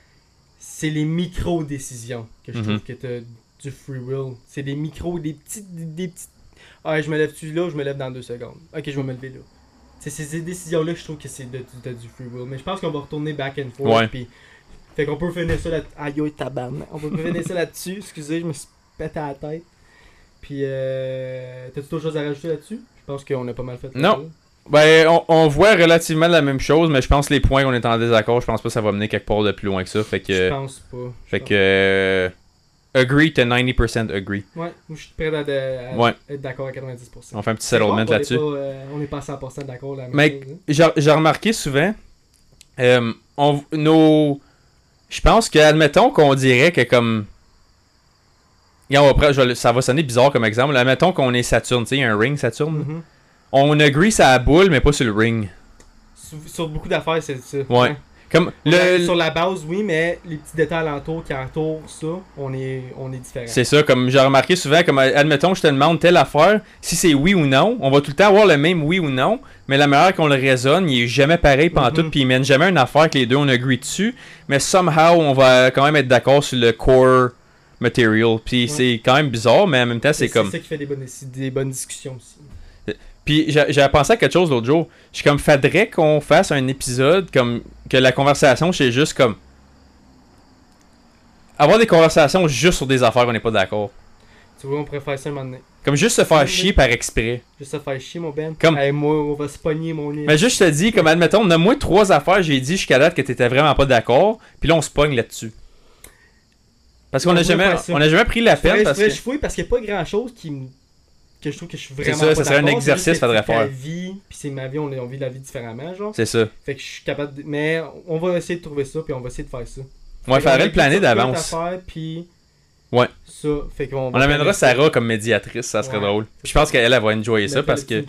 C'est les micro-décisions que je Mhm. trouve que t'as du free will. C'est des micros, des petites. Des, des petites. Ah, je me lève-tu là ou je me lève dans deux secondes? Ok, je vais me lever là. C'est ces décisions-là que je trouve que c'est de, de- du free will. Mais je pense qu'on va retourner back and forth. Ouais. Puis, fait qu'on peut finir ça là Aïe, tabarnak. On peut finir ça là-dessus. Excusez, je me suis pété à la tête. Puis, euh, t'as-tu d'autres choses à rajouter là-dessus? Je pense qu'on a pas mal fait. Non. Ben, on, on voit relativement la même chose, mais je pense que les points qu'on est en désaccord, je pense pas que ça va mener quelque part de plus loin que ça. Fait Je que, pense pas. Je fait que, euh, agree to 90% agree. Ouais, moi je suis prêt à, à- à Ouais. être d'accord à 90%. On fait un petit settlement là-dessus. euh, on n'est pas à 100% d'accord là. Mais- J'ai j'ai remarqué souvent, Euh, on, nos... Je pense que, admettons qu'on dirait que comme... On va je ça va sonner bizarre comme exemple. Admettons qu'on est Saturne, tu sais, un ring Saturne. Mhm. On agree sur la boule, mais pas sur le ring. Sur, sur beaucoup d'affaires, c'est ça. Ouais. Comme Le... le, Sur la base, oui, mais les petits détails alentours qui entourent ça, on est, on est différents. C'est ça, comme j'ai remarqué souvent, comme admettons, je te demande telle affaire, si c'est oui ou non, on va tout le temps avoir le même oui ou non, mais la manière qu'on le raisonne, il est jamais pareil pantoute, Mhm. puis il mène jamais une affaire que les deux on agree dessus, mais somehow on va quand même être d'accord sur le core material, puis Ouais. c'est quand même bizarre, mais en même temps c'est comme... ça qui fait des bonnes, des bonnes discussions aussi. Puis j'ai j'ai pensé à quelque chose l'autre jour, je suis comme, faudrait qu'on fasse un épisode comme, que la conversation c'est juste comme... Avoir des conversations juste sur des affaires qu'on n'est pas d'accord. Tu vois, on pourrait faire ça un moment donné. Comme juste se faire chier par exprès. Juste se faire chier, mon Ben. Comme- Hey, moi, on va se pogner, mon. Mais juste, je te dis, comme admettons, nomme-moi trois affaires, j'ai dit jusqu'à date que t'étais vraiment pas d'accord, puis là on se pogne là-dessus. Parce qu'on On a va jamais, on a jamais pris la peine parce que. je fouille parce qu'il n'y a pas grand chose qui me. Que je trouve que je suis C'est vraiment. ça, ça serait un exercice que faudrait faire. vie, puis c'est ma vie, on, on vit la vie différemment, genre. C'est ça. Fait que je suis capable de... Mais on va essayer de trouver ça, puis on va essayer de faire ça. On va Fait faire a le planer d'avance. Puis. Ouais. Ça, fait qu'on. On amènera Sarah comme médiatrice, ça serait Ouais. drôle. Puis je pense qu'elle elle va enjoyer ça parce que.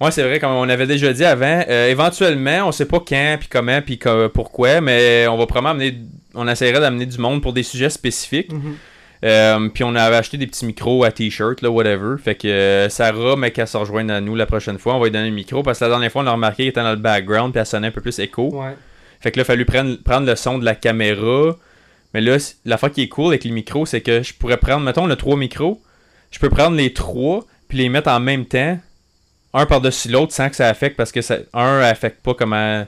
Ouais, c'est vrai, comme on avait déjà dit avant, euh, éventuellement, on sait pas quand, puis comment, puis pourquoi, mais on va probablement amener. On essaierait d'amener du monde pour des sujets spécifiques. Mhm. Euh, puis on avait acheté des petits micros à t-shirt, là, whatever. Fait que euh, Sarah, mais qu'elle se rejoigne à nous la prochaine fois, on va lui donner le micro. Parce que la dernière fois, on a remarqué qu'elle était dans le background, puis elle sonnait un peu plus écho. Ouais. Fait que là, il a fallu prendre, prendre le son de la caméra. Mais là, la fois qui est cool avec les micros, c'est que je pourrais prendre, mettons, on a trois micros. Je peux prendre les trois, puis les mettre en même temps, un par-dessus l'autre, sans que ça affecte, parce que ça, un affecte pas comment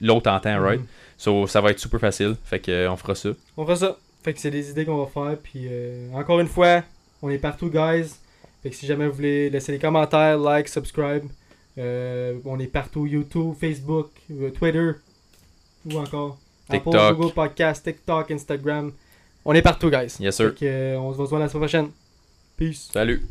l'autre entend, right? Mhm. So, ça va être super facile. Fait que on fera ça. On fera ça. Fait que c'est des idées qu'on va faire. Puis euh, encore une fois, on est partout, guys. Fait que si jamais vous voulez laisser des commentaires, like, subscribe. euh, on est partout YouTube, Facebook, euh, Twitter. Ou encore TikTok. Apple, Google Podcast, TikTok, Instagram. On est partout, guys. Yes, sir. Fait que, on se voit la semaine prochaine. Peace. Salut.